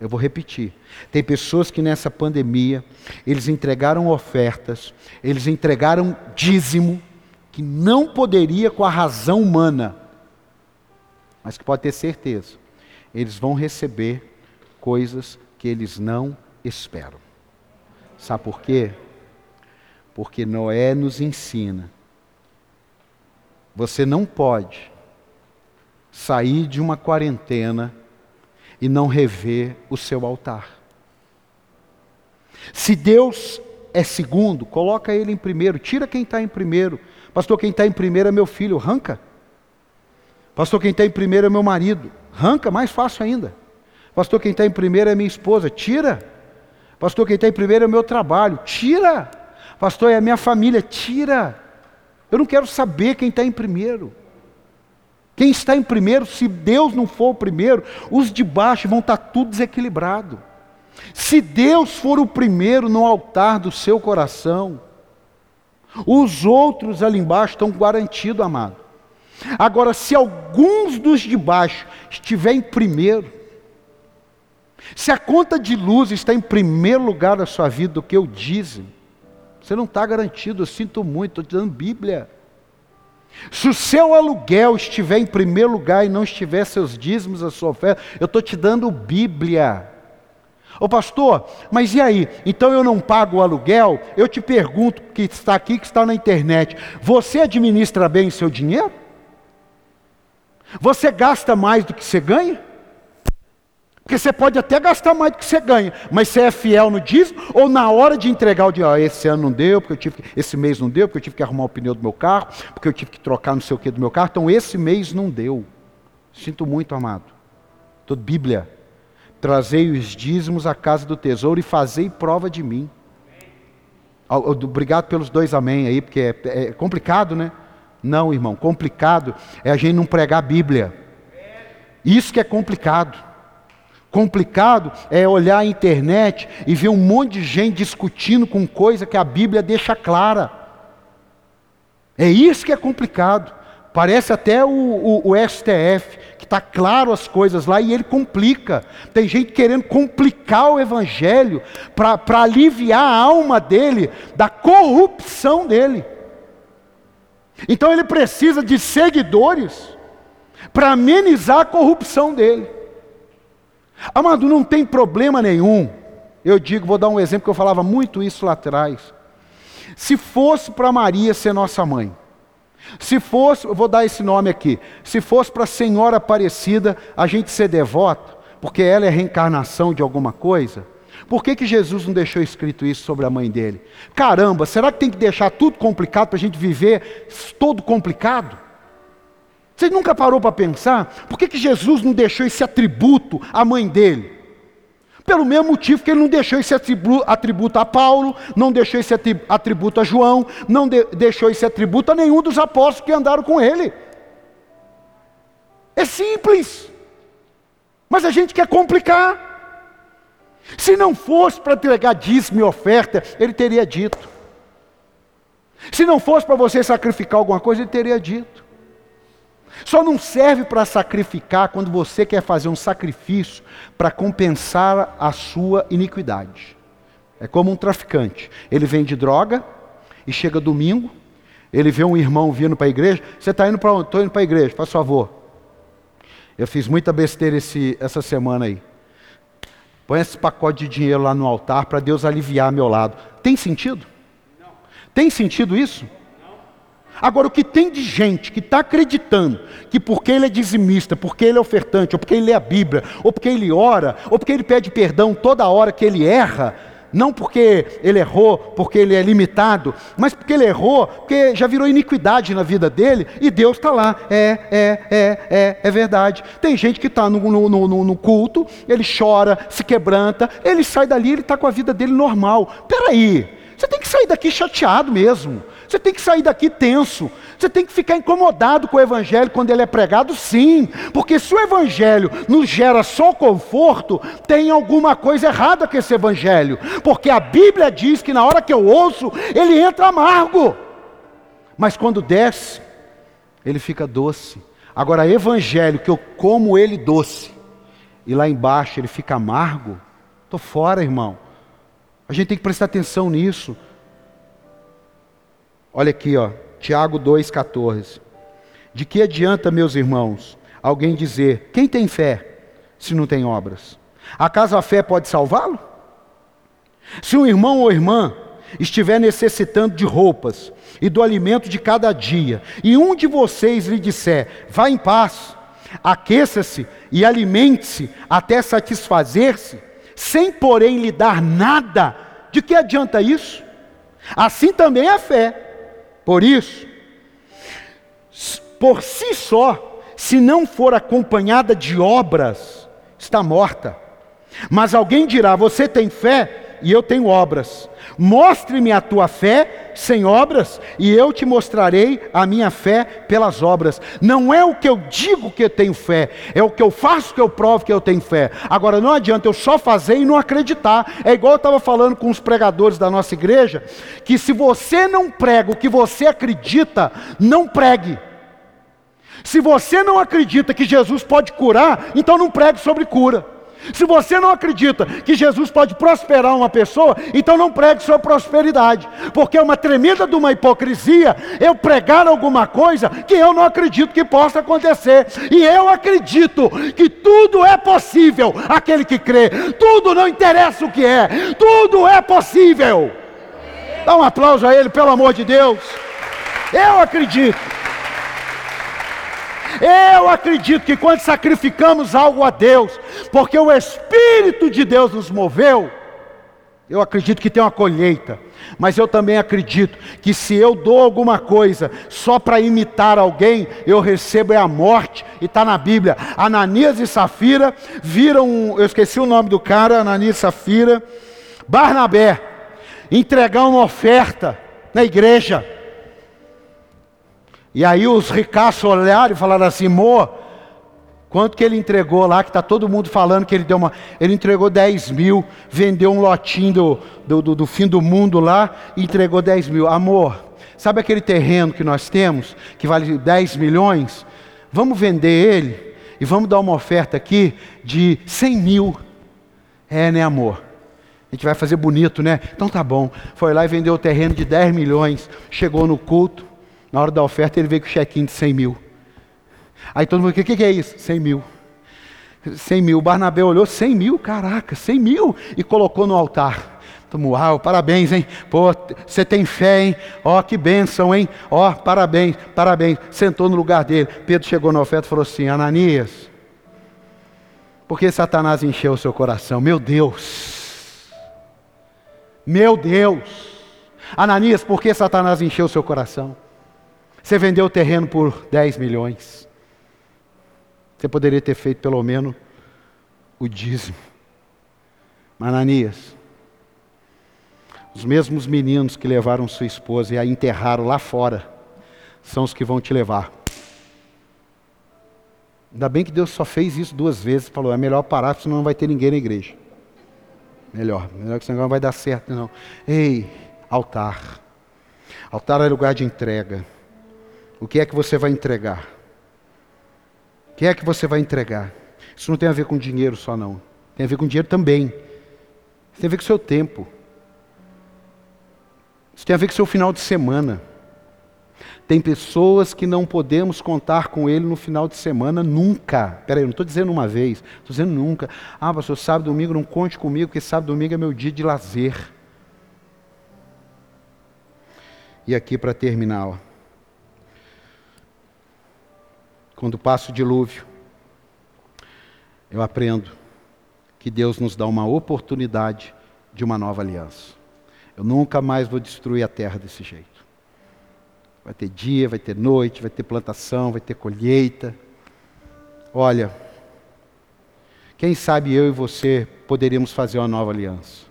Eu vou repetir. Tem pessoas que nessa pandemia, eles entregaram ofertas, eles entregaram dízimo, que não poderia com a razão humana, mas que pode ter certeza, eles vão receber coisas que eles não esperam. Sabe por quê? Porque Noé nos ensina você não pode sair de uma quarentena e não rever o seu altar. Se Deus é segundo, coloca ele em primeiro, tira quem está em primeiro. Pastor, quem está em primeiro é meu filho, arranca. Pastor, quem está em primeiro é meu marido, arranca, mais fácil ainda. Pastor, quem está em primeiro é minha esposa, tira. Pastor, quem está em primeiro é o meu trabalho, tira. Pastor, é a minha família, tira. Eu não quero saber quem está em primeiro. Quem está em primeiro, se Deus não for o primeiro, os de baixo vão estar tá tudo desequilibrado. Se Deus for o primeiro no altar do seu coração, os outros ali embaixo estão garantidos, amado. Agora, se alguns dos de baixo estiver em primeiro, se a conta de luz está em primeiro lugar da sua vida do que o dízimo, você não está garantido, eu sinto muito, estou te dando Bíblia. Se o seu aluguel estiver em primeiro lugar e não estiver seus dízimos, a sua oferta, eu estou te dando Bíblia. Ô pastor, mas e aí? Então eu não pago o aluguel? Eu te pergunto, que está aqui, que está na internet: você administra bem o seu dinheiro? Você gasta mais do que você ganha? Porque você pode até gastar mais do que você ganha, mas você é fiel no dízimo ou na hora de entregar o dinheiro, esse ano não deu, porque eu tive que, esse mês não deu, porque eu tive que arrumar o pneu do meu carro, porque eu tive que trocar não sei o que do meu carro, então esse mês não deu. Sinto muito, amado. Tudo Bíblia. Trazei os dízimos à casa do tesouro e fazei prova de mim. Obrigado pelos dois amém aí, porque é, é complicado, né? Não, irmão, complicado é a gente não pregar a Bíblia. Isso que é complicado. Complicado é olhar a internet e ver um monte de gente discutindo com coisa que a Bíblia deixa clara. É isso que é complicado. Parece até o, o, o STF, que está claro as coisas lá e ele complica. Tem gente querendo complicar o Evangelho para aliviar a alma dele da corrupção dele. Então ele precisa de seguidores para amenizar a corrupção dele. Amado, não tem problema nenhum. Eu digo, vou dar um exemplo que eu falava muito isso lá atrás. Se fosse para Maria ser nossa mãe, se fosse, eu vou dar esse nome aqui, se fosse para a Senhora Aparecida a gente ser devoto, porque ela é reencarnação de alguma coisa, por que, que Jesus não deixou escrito isso sobre a mãe dele? Caramba, será que tem que deixar tudo complicado para a gente viver todo complicado? Você nunca parou para pensar? Por que, que Jesus não deixou esse atributo à mãe dele? Pelo mesmo motivo que ele não deixou esse atributo a Paulo, não deixou esse atributo a João, não de deixou esse atributo a nenhum dos apóstolos que andaram com ele. É simples. Mas a gente quer complicar. Se não fosse para entregar dízimo e oferta, ele teria dito. Se não fosse para você sacrificar alguma coisa, ele teria dito. Só não serve para sacrificar quando você quer fazer um sacrifício para compensar a sua iniquidade. É como um traficante. Ele vende droga e chega domingo, ele vê um irmão vindo para a igreja. Você está indo para onde? Estou indo para a igreja, faz favor. Eu fiz muita besteira esse, essa semana aí. Põe esse pacote de dinheiro lá no altar para Deus aliviar meu lado. Tem sentido? Tem sentido isso? Agora, o que tem de gente que está acreditando que porque ele é dizimista, porque ele é ofertante, ou porque ele lê a Bíblia, ou porque ele ora, ou porque ele pede perdão toda hora que ele erra, não porque ele errou, porque ele é limitado, mas porque ele errou, porque já virou iniquidade na vida dele e Deus está lá. É, é, é, é, é verdade. Tem gente que está no, no, no, no, culto, ele chora, se quebranta, ele sai dali, ele está com a vida dele normal. Peraí, você tem que sair daqui chateado mesmo. Você tem que sair daqui tenso. Você tem que ficar incomodado com o Evangelho quando ele é pregado, sim. Porque se o Evangelho nos gera só conforto, tem alguma coisa errada com esse Evangelho. Porque a Bíblia diz que na hora que eu ouço, ele entra amargo. Mas quando desce, ele fica doce. Agora, Evangelho, que eu como ele doce, e lá embaixo ele fica amargo, estou fora, irmão. A gente tem que prestar atenção nisso. Olha aqui, ó, Tiago 2,14. De que adianta, meus irmãos, alguém dizer: quem tem fé, se não tem obras? Acaso a fé pode salvá-lo? Se um irmão ou irmã estiver necessitando de roupas e do alimento de cada dia, e um de vocês lhe disser: vá em paz, aqueça-se e alimente-se até satisfazer-se, sem porém lhe dar nada, de que adianta isso? Assim também a fé por isso, por si só, se não for acompanhada de obras, está morta. Mas alguém dirá: Você tem fé? e eu tenho obras. Mostre-me a tua fé sem obras, e eu te mostrarei a minha fé pelas obras. Não é o que eu digo que eu tenho fé, é o que eu faço que eu provo que eu tenho fé. Agora não adianta eu só fazer e não acreditar. É igual eu estava falando com os pregadores da nossa igreja, que se você não prega o que você acredita, não pregue. Se você não acredita que Jesus pode curar, então não pregue sobre cura. Se você não acredita que Jesus pode prosperar uma pessoa, então não pregue sua prosperidade, porque é uma tremenda de uma hipocrisia eu pregar alguma coisa que eu não acredito que possa acontecer. E eu acredito que tudo é possível aquele que crê. Tudo não interessa o que é, tudo é possível. Dá um aplauso a ele, pelo amor de Deus. Eu acredito. Eu acredito que quando sacrificamos algo a Deus, porque o Espírito de Deus nos moveu, eu acredito que tem uma colheita. Mas eu também acredito que se eu dou alguma coisa só para imitar alguém, eu recebo é a morte. E está na Bíblia. Ananias e Safira viram, eu esqueci o nome do cara, Ananias e Safira, Barnabé, entregar uma oferta na igreja. E aí os ricaços olharam e falaram assim, Mo, quanto que ele entregou lá, que está todo mundo falando que ele deu uma. Ele entregou 10 mil, vendeu um lotinho do, do, do, do fim do mundo lá e entregou 10 mil. Amor, sabe aquele terreno que nós temos, que vale 10 milhões? Vamos vender ele e vamos dar uma oferta aqui de 100 mil. É, né, amor? A gente vai fazer bonito, né? Então tá bom. Foi lá e vendeu o terreno de 10 milhões. Chegou no culto. Na hora da oferta ele veio com check-in de 100 mil. Aí todo mundo, o que, que é isso? 100 mil. 100 mil. O Barnabé olhou, 100 mil, caraca, 100 mil. E colocou no altar. Então, uau, parabéns, hein? Pô, você tem fé, hein? Ó, que bênção, hein? Ó, parabéns, parabéns. Sentou no lugar dele. Pedro chegou na oferta e falou assim: Ananias, por que Satanás encheu o seu coração? Meu Deus! Meu Deus! Ananias, por que Satanás encheu o seu coração? Você vendeu o terreno por 10 milhões. Você poderia ter feito pelo menos o dízimo. Mananias, os mesmos meninos que levaram sua esposa e a enterraram lá fora, são os que vão te levar. Ainda bem que Deus só fez isso duas vezes, falou, é melhor parar, senão não vai ter ninguém na igreja. Melhor, melhor que senão não vai dar certo, não. Ei, altar. Altar é lugar de entrega. O que é que você vai entregar? O que é que você vai entregar? Isso não tem a ver com dinheiro só, não. Tem a ver com dinheiro também. Isso tem a ver com o seu tempo. Isso tem a ver com o seu final de semana. Tem pessoas que não podemos contar com ele no final de semana nunca. Peraí, eu não estou dizendo uma vez, estou dizendo nunca. Ah, pastor, sábado domingo não conte comigo, porque sábado domingo é meu dia de lazer. E aqui para terminar, ó. Quando passa o dilúvio, eu aprendo que Deus nos dá uma oportunidade de uma nova aliança. Eu nunca mais vou destruir a terra desse jeito. Vai ter dia, vai ter noite, vai ter plantação, vai ter colheita. Olha, quem sabe eu e você poderíamos fazer uma nova aliança.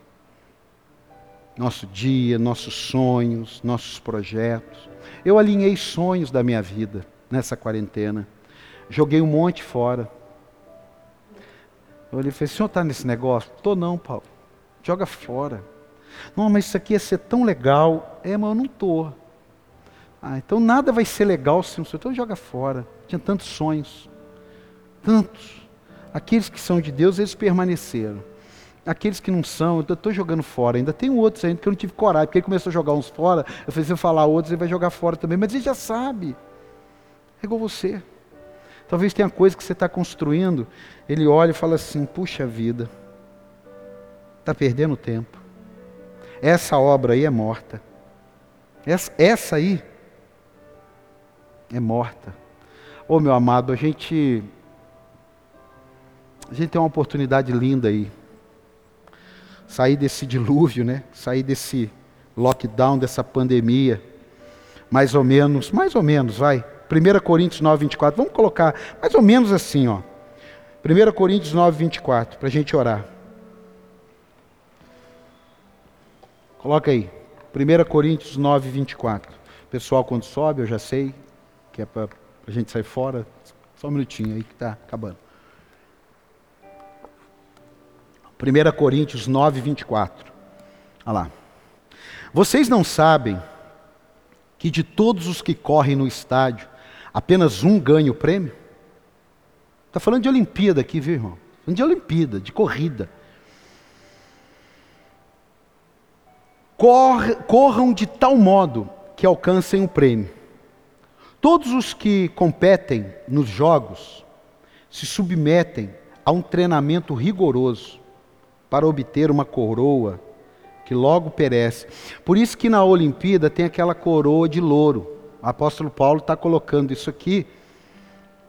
Nosso dia, nossos sonhos, nossos projetos. Eu alinhei sonhos da minha vida nessa quarentena. Joguei um monte fora. Eu olhei e falei, o senhor está nesse negócio? Estou não, Paulo. Joga fora. Não, mas isso aqui ia ser tão legal. É, mas eu não estou. Ah, então nada vai ser legal se o senhor então joga fora. Tinha tantos sonhos. Tantos. Aqueles que são de Deus, eles permaneceram. Aqueles que não são, eu estou jogando fora. Ainda tem outros ainda que eu não tive coragem, porque ele começou a jogar uns fora. Eu falei, se eu falar outros, ele vai jogar fora também. Mas ele já sabe. É igual você. Talvez tenha coisa que você está construindo, ele olha e fala assim: puxa vida, está perdendo tempo. Essa obra aí é morta. Essa, essa aí é morta. Ô oh, meu amado, a gente a gente tem uma oportunidade linda aí. Sair desse dilúvio, né? Sair desse lockdown, dessa pandemia. Mais ou menos, mais ou menos, vai 1 Coríntios 9, 24. Vamos colocar mais ou menos assim, ó. 1 Coríntios 9, 24, para a gente orar. Coloca aí. 1 Coríntios 9, 24. Pessoal, quando sobe, eu já sei que é para a gente sair fora. Só um minutinho aí que está acabando. 1 Coríntios 9, 24. Olha lá. Vocês não sabem que de todos os que correm no estádio, apenas um ganha o prêmio? Está falando de Olimpíada aqui, viu, irmão? Ano de Olimpíada, de corrida. corram de tal modo que alcancem o prêmio. Todos os que competem nos jogos se submetem a um treinamento rigoroso para obter uma coroa que logo perece. Por isso que na Olimpíada tem aquela coroa de louro. Apóstolo Paulo está colocando isso aqui,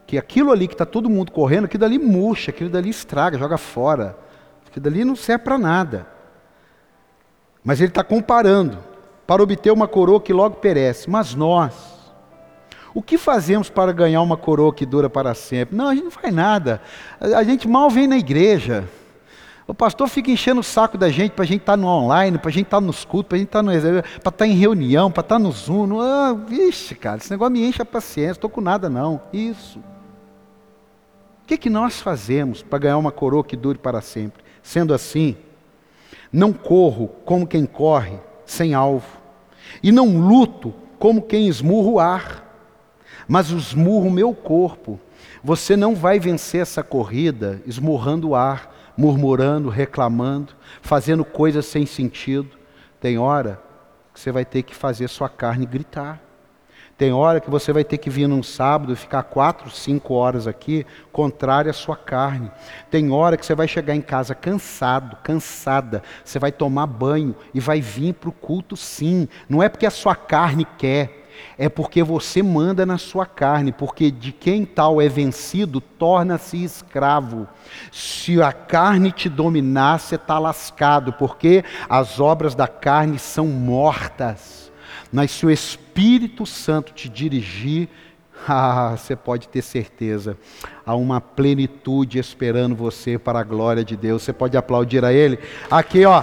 que aquilo ali que está todo mundo correndo, aquilo dali murcha, aquilo dali estraga, joga fora. Aquilo dali não serve para nada. Mas ele está comparando para obter uma coroa que logo perece. Mas nós, o que fazemos para ganhar uma coroa que dura para sempre? Não, a gente não faz nada. A gente mal vem na igreja. O pastor fica enchendo o saco da gente para a gente estar tá no online, para a gente estar tá nos cultos, para a gente estar tá no para estar tá em reunião, para estar no Zoom. Ah, vixe, cara, esse negócio me enche a paciência, estou com nada não. Isso. O que, que nós fazemos para ganhar uma coroa que dure para sempre? Sendo assim, não corro como quem corre sem alvo, e não luto como quem esmurra o ar, mas esmurro o meu corpo. Você não vai vencer essa corrida esmurrando o ar, murmurando, reclamando, fazendo coisas sem sentido. Tem hora que você vai ter que fazer sua carne gritar. Tem hora que você vai ter que vir num sábado e ficar quatro, cinco horas aqui, contrário à sua carne. Tem hora que você vai chegar em casa cansado, cansada. Você vai tomar banho e vai vir para o culto sim. Não é porque a sua carne quer, é porque você manda na sua carne, porque de quem tal é vencido, torna-se escravo. Se a carne te dominar, você está lascado, porque as obras da carne são mortas. Mas se o Espírito Santo te dirigir, ah, você pode ter certeza, há uma plenitude esperando você para a glória de Deus. Você pode aplaudir a Ele. Aqui, ó.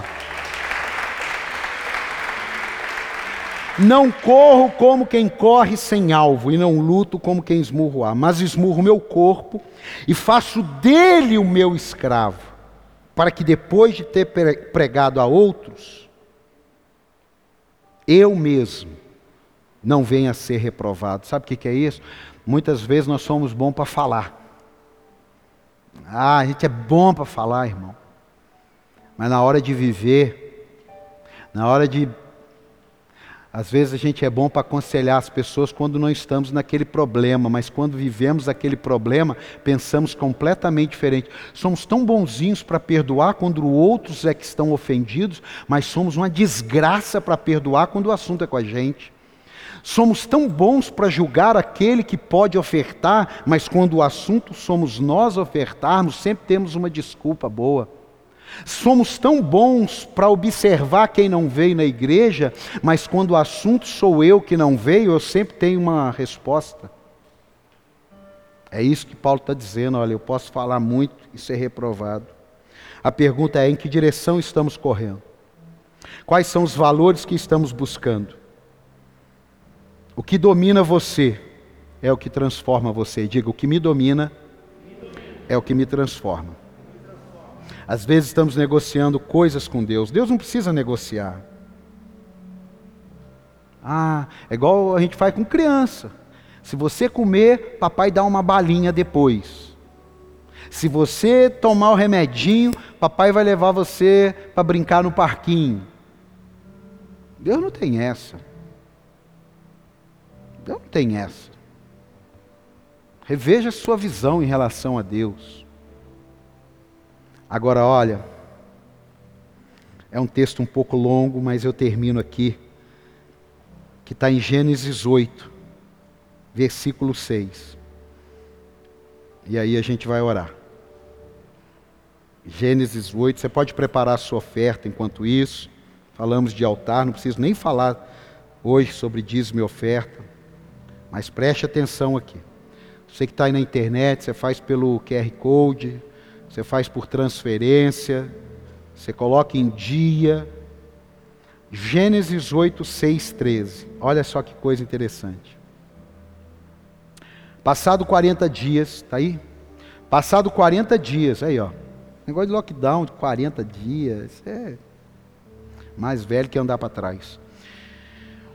Não corro como quem corre sem alvo, e não luto como quem esmurro ar, mas esmurro meu corpo e faço dele o meu escravo, para que depois de ter pregado a outros, eu mesmo não venha a ser reprovado. Sabe o que é isso? Muitas vezes nós somos bons para falar. Ah, a gente é bom para falar, irmão. Mas na hora de viver, na hora de às vezes a gente é bom para aconselhar as pessoas quando não estamos naquele problema, mas quando vivemos aquele problema, pensamos completamente diferente. Somos tão bonzinhos para perdoar quando outros é que estão ofendidos, mas somos uma desgraça para perdoar quando o assunto é com a gente. Somos tão bons para julgar aquele que pode ofertar, mas quando o assunto somos nós ofertarmos, sempre temos uma desculpa boa. Somos tão bons para observar quem não veio na igreja, mas quando o assunto sou eu que não veio, eu sempre tenho uma resposta. É isso que Paulo está dizendo. Olha, eu posso falar muito e ser reprovado. A pergunta é: em que direção estamos correndo? Quais são os valores que estamos buscando? O que domina você é o que transforma você. Diga: o que me domina é o que me transforma. Às vezes estamos negociando coisas com Deus. Deus não precisa negociar. Ah, é igual a gente faz com criança. Se você comer, papai dá uma balinha depois. Se você tomar o remedinho, papai vai levar você para brincar no parquinho. Deus não tem essa. Deus não tem essa. Reveja a sua visão em relação a Deus. Agora, olha, é um texto um pouco longo, mas eu termino aqui, que está em Gênesis 8, versículo 6. E aí a gente vai orar. Gênesis 8, você pode preparar a sua oferta enquanto isso. Falamos de altar, não preciso nem falar hoje sobre dízimo e oferta, mas preste atenção aqui. Você que está aí na internet, você faz pelo QR Code, você faz por transferência, você coloca em dia. Gênesis 8, 6, 13. Olha só que coisa interessante. Passado 40 dias, está aí? Passado 40 dias, aí ó. Negócio de lockdown de 40 dias, é mais velho que andar para trás.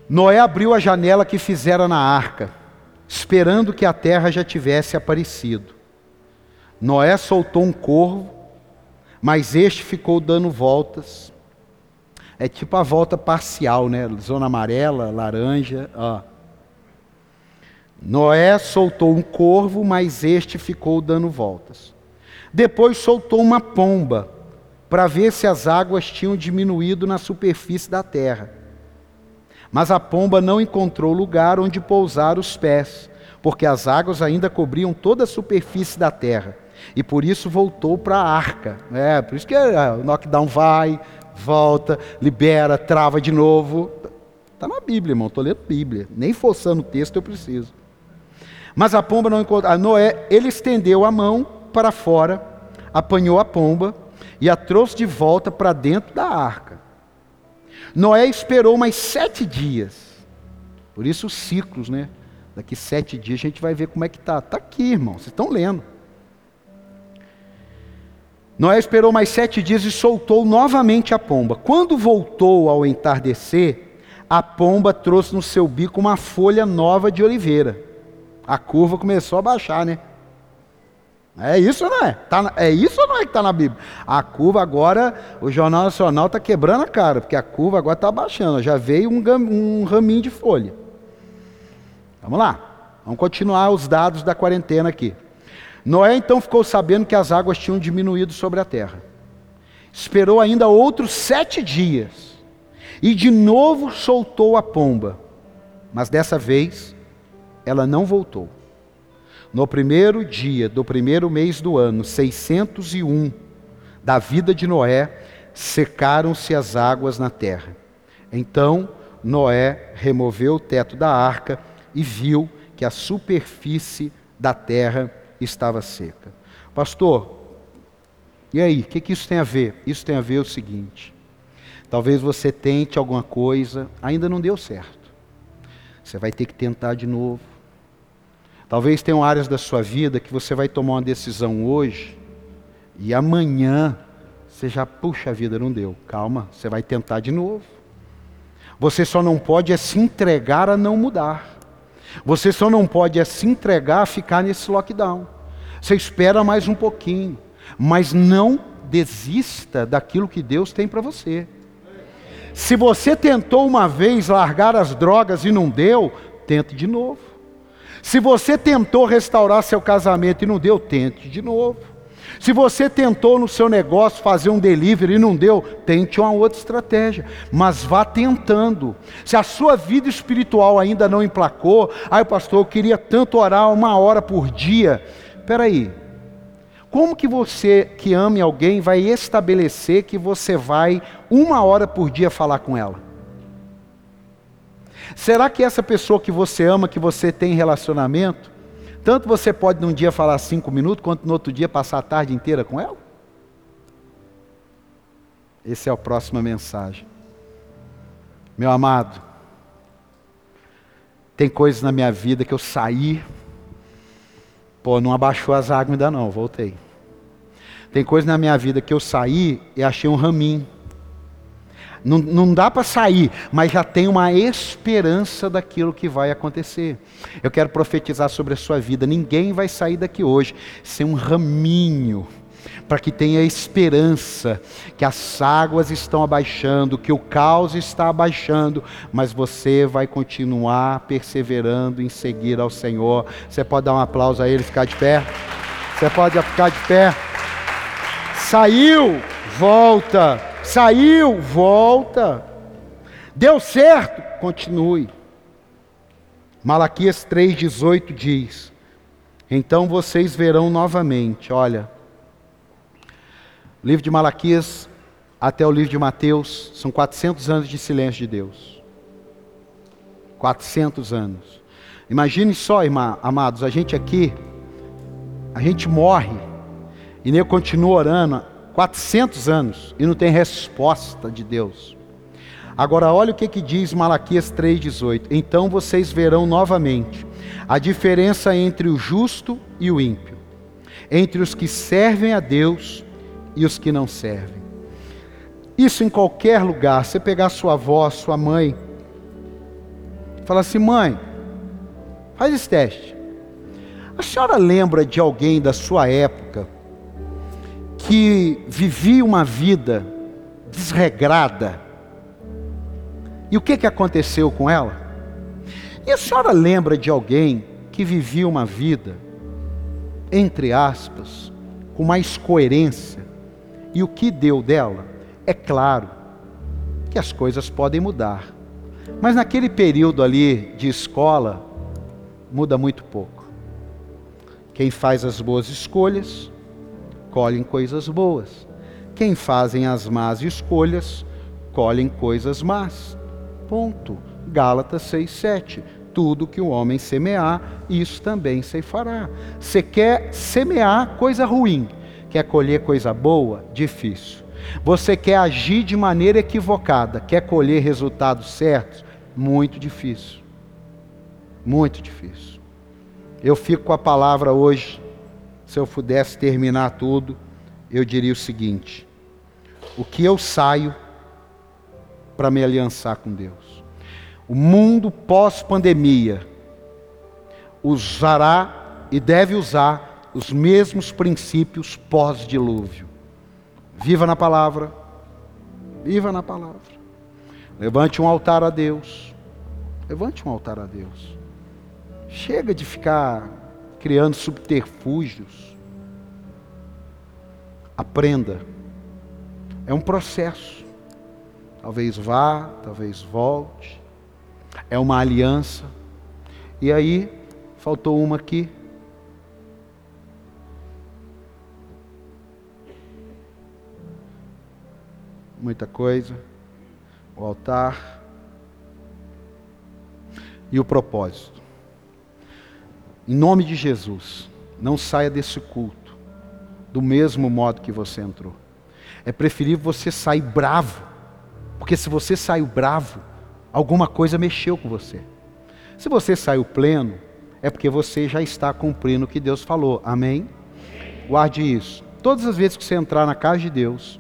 Noé abriu a janela que fizera na arca, esperando que a terra já tivesse aparecido. Noé soltou um corvo, mas este ficou dando voltas. É tipo a volta parcial, né? Zona amarela, laranja, ó. Noé soltou um corvo, mas este ficou dando voltas. Depois soltou uma pomba, para ver se as águas tinham diminuído na superfície da terra. Mas a pomba não encontrou lugar onde pousar os pés, porque as águas ainda cobriam toda a superfície da terra. E por isso voltou para a arca. É, por isso que é, o knockdown vai, volta, libera, trava de novo. Está na Bíblia, irmão. Estou lendo Bíblia. Nem forçando o texto eu preciso. Mas a pomba não encontrou. Noé, ele estendeu a mão para fora, apanhou a pomba e a trouxe de volta para dentro da arca. Noé esperou mais sete dias. Por isso os ciclos, né? Daqui sete dias a gente vai ver como é que está. Está aqui, irmão. Vocês estão lendo. Noé esperou mais sete dias e soltou novamente a pomba. Quando voltou ao entardecer, a pomba trouxe no seu bico uma folha nova de oliveira a curva começou a baixar, né? É isso ou não é? Tá, é isso ou não é que está na Bíblia? A curva agora, o Jornal Nacional está quebrando a cara, porque a curva agora está baixando. Já veio um, um raminho de folha. Vamos lá. Vamos continuar os dados da quarentena aqui. Noé então ficou sabendo que as águas tinham diminuído sobre a terra. Esperou ainda outros sete dias. E de novo soltou a pomba. Mas dessa vez ela não voltou. No primeiro dia do primeiro mês do ano, 601 da vida de Noé, secaram-se as águas na terra. Então Noé removeu o teto da arca e viu que a superfície da terra estava seca. Pastor, e aí, o que, que isso tem a ver? Isso tem a ver o seguinte: talvez você tente alguma coisa, ainda não deu certo. Você vai ter que tentar de novo. Talvez tenham áreas da sua vida que você vai tomar uma decisão hoje e amanhã você já, puxa a vida, não deu. Calma, você vai tentar de novo. Você só não pode é se entregar a não mudar. Você só não pode é se entregar a ficar nesse lockdown. Você espera mais um pouquinho, mas não desista daquilo que Deus tem para você. Se você tentou uma vez largar as drogas e não deu, tente de novo. Se você tentou restaurar seu casamento e não deu, tente de novo. Se você tentou no seu negócio fazer um delivery e não deu, tente uma outra estratégia, mas vá tentando. Se a sua vida espiritual ainda não emplacou, ai pastor, eu queria tanto orar uma hora por dia. Espera aí, como que você que ame alguém vai estabelecer que você vai uma hora por dia falar com ela? Será que essa pessoa que você ama, que você tem relacionamento, tanto você pode num dia falar cinco minutos, quanto no outro dia passar a tarde inteira com ela? Essa é a próxima mensagem. Meu amado, tem coisas na minha vida que eu saí, pô, não abaixou as águas ainda não, voltei. Tem coisas na minha vida que eu saí e achei um raminho. Não, não dá para sair, mas já tem uma esperança daquilo que vai acontecer. Eu quero profetizar sobre a sua vida. Ninguém vai sair daqui hoje sem um raminho para que tenha esperança que as águas estão abaixando, que o caos está abaixando, mas você vai continuar perseverando em seguir ao Senhor. Você pode dar um aplauso a Ele, ficar de pé? Você pode ficar de pé? Saiu, volta. Saiu, volta. Deu certo, continue. Malaquias 3,18 diz: Então vocês verão novamente, olha, livro de Malaquias até o livro de Mateus, são 400 anos de silêncio de Deus. 400 anos. Imagine só, irmã, amados, a gente aqui, a gente morre, e nem eu continuo orando, 400 anos e não tem resposta de Deus. Agora, olha o que, que diz Malaquias 3,18: Então vocês verão novamente a diferença entre o justo e o ímpio, entre os que servem a Deus e os que não servem. Isso em qualquer lugar, você pegar sua avó, sua mãe, fala assim: mãe, faz esse teste. A senhora lembra de alguém da sua época que vivia uma vida desregrada? E o que, que aconteceu com ela? E a senhora lembra de alguém que vivia uma vida, entre aspas, com mais coerência? E o que deu dela? É claro que as coisas podem mudar. Mas naquele período ali de escola, muda muito pouco. Quem faz as boas escolhas, colhem coisas boas. Quem fazem as más escolhas, colhem coisas más. Ponto. Gálatas 6:7. Tudo que o homem semear, isso também se fará. Você quer semear coisa ruim, quer colher coisa boa? Difícil. Você quer agir de maneira equivocada, quer colher resultados certos? Muito difícil. Muito difícil. Eu fico com a palavra hoje. Se eu pudesse terminar tudo, eu diria o seguinte: o que eu saio para me aliançar com Deus? O mundo pós-pandemia usará e deve usar os mesmos princípios pós-dilúvio. Viva na palavra. Viva na palavra. Levante um altar a Deus. Levante um altar a Deus. Chega de ficar criando subterfúgios. Aprenda. É um processo. Talvez vá, talvez volte. É uma aliança. E aí, faltou uma aqui. muita coisa, o altar e o propósito. Em nome de Jesus, não saia desse culto do mesmo modo que você entrou. É preferível você sair bravo, porque se você saiu bravo, alguma coisa mexeu com você. Se você saiu pleno, é porque você já está cumprindo o que Deus falou. Amém? Guarde isso. Todas as vezes que você entrar na casa de Deus,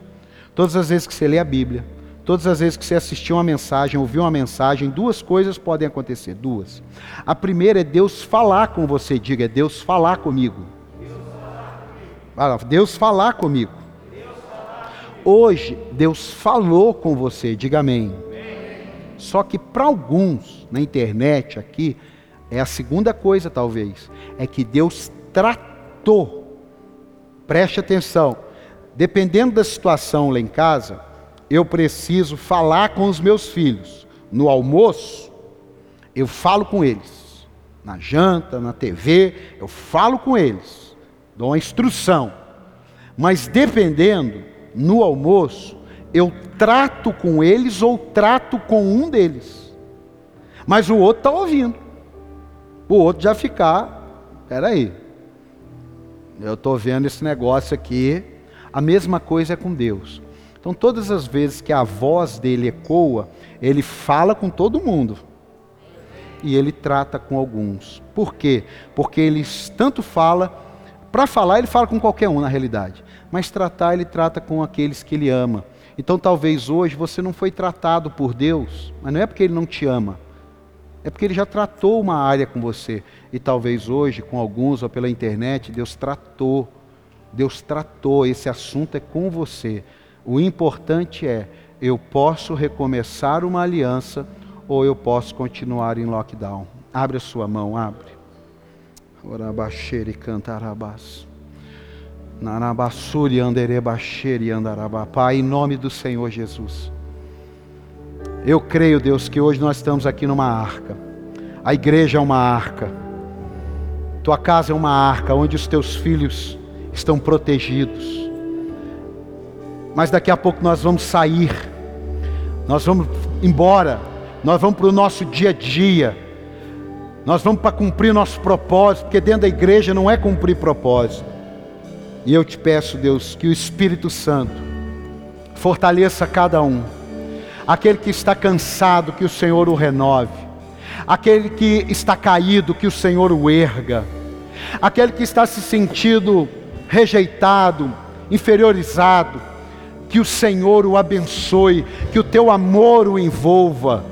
Todas as vezes que você lê a Bíblia, todas as vezes que você assistiu uma mensagem, ouviu uma mensagem, duas coisas podem acontecer, duas. A primeira é Deus falar com você, diga, é Deus falar comigo. Deus falar comigo. Hoje, Deus falou com você, diga amém. Só que para alguns, na internet aqui, é a segunda coisa talvez, é que Deus tratou. Preste atenção Dependendo da situação lá em casa, eu preciso falar com os meus filhos. No almoço, eu falo com eles. Na janta, na TV, eu falo com eles. Dou uma instrução. Mas dependendo, no almoço, eu trato com eles ou trato com um deles. Mas o outro está ouvindo. O outro já ficar, peraí, eu estou vendo esse negócio aqui, a mesma coisa é com Deus. Então, todas as vezes que a voz dele ecoa, ele fala com todo mundo. E ele trata com alguns. Por quê? Porque ele tanto fala, para falar, ele fala com qualquer um na realidade. Mas tratar, ele trata com aqueles que ele ama. Então, talvez hoje você não foi tratado por Deus, mas não é porque ele não te ama. É porque ele já tratou uma área com você. E talvez hoje, com alguns ou pela internet, Deus tratou Deus tratou, esse assunto é com você. O importante é, eu posso recomeçar uma aliança ou eu posso continuar em lockdown. Abre a sua mão, abre. Orabaxere cantarabás. Narabassuri anderebaxere andarabá. Pai, em nome do Senhor Jesus. Eu creio, Deus, que hoje nós estamos aqui numa arca. A igreja é uma arca. Tua casa é uma arca onde os teus filhos estão protegidos. Mas daqui a pouco nós vamos sair, nós vamos embora, nós vamos para o nosso dia a dia, nós vamos para cumprir nosso propósito, porque dentro da igreja não é cumprir propósito. E eu te peço, Deus, que o Espírito Santo fortaleça cada um, aquele que está cansado, que o Senhor o renove, aquele que está caído, que o Senhor o erga, aquele que está se sentindo rejeitado, inferiorizado, que o Senhor o abençoe, que o teu amor o envolva.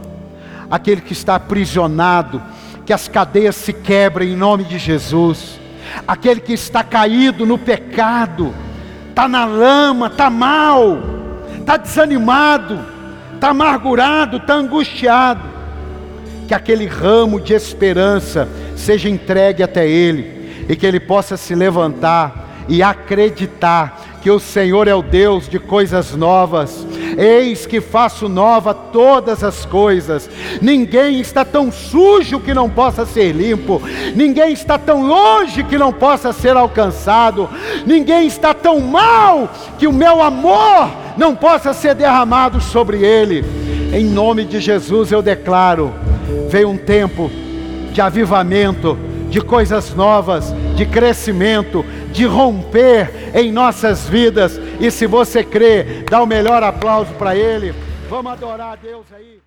Aquele que está aprisionado, que as cadeias se quebrem em nome de Jesus. aquele que está caído no pecado, está na lama, está mal, está desanimado, está amargurado, está angustiado, que aquele ramo de esperança seja entregue até ele e que ele possa se levantar e acreditar que o Senhor é o Deus de coisas novas. Eis que faço nova todas as coisas. Ninguém está tão sujo que não possa ser limpo. Ninguém está tão longe que não possa ser alcançado. Ninguém está tão mal que o meu amor não possa ser derramado sobre ele. Em nome de Jesus eu declaro: veio um tempo de avivamento, de coisas novas, de crescimento, de romper em nossas vidas. E se você crê, dá o melhor aplauso para Ele. Vamos adorar a Deus aí.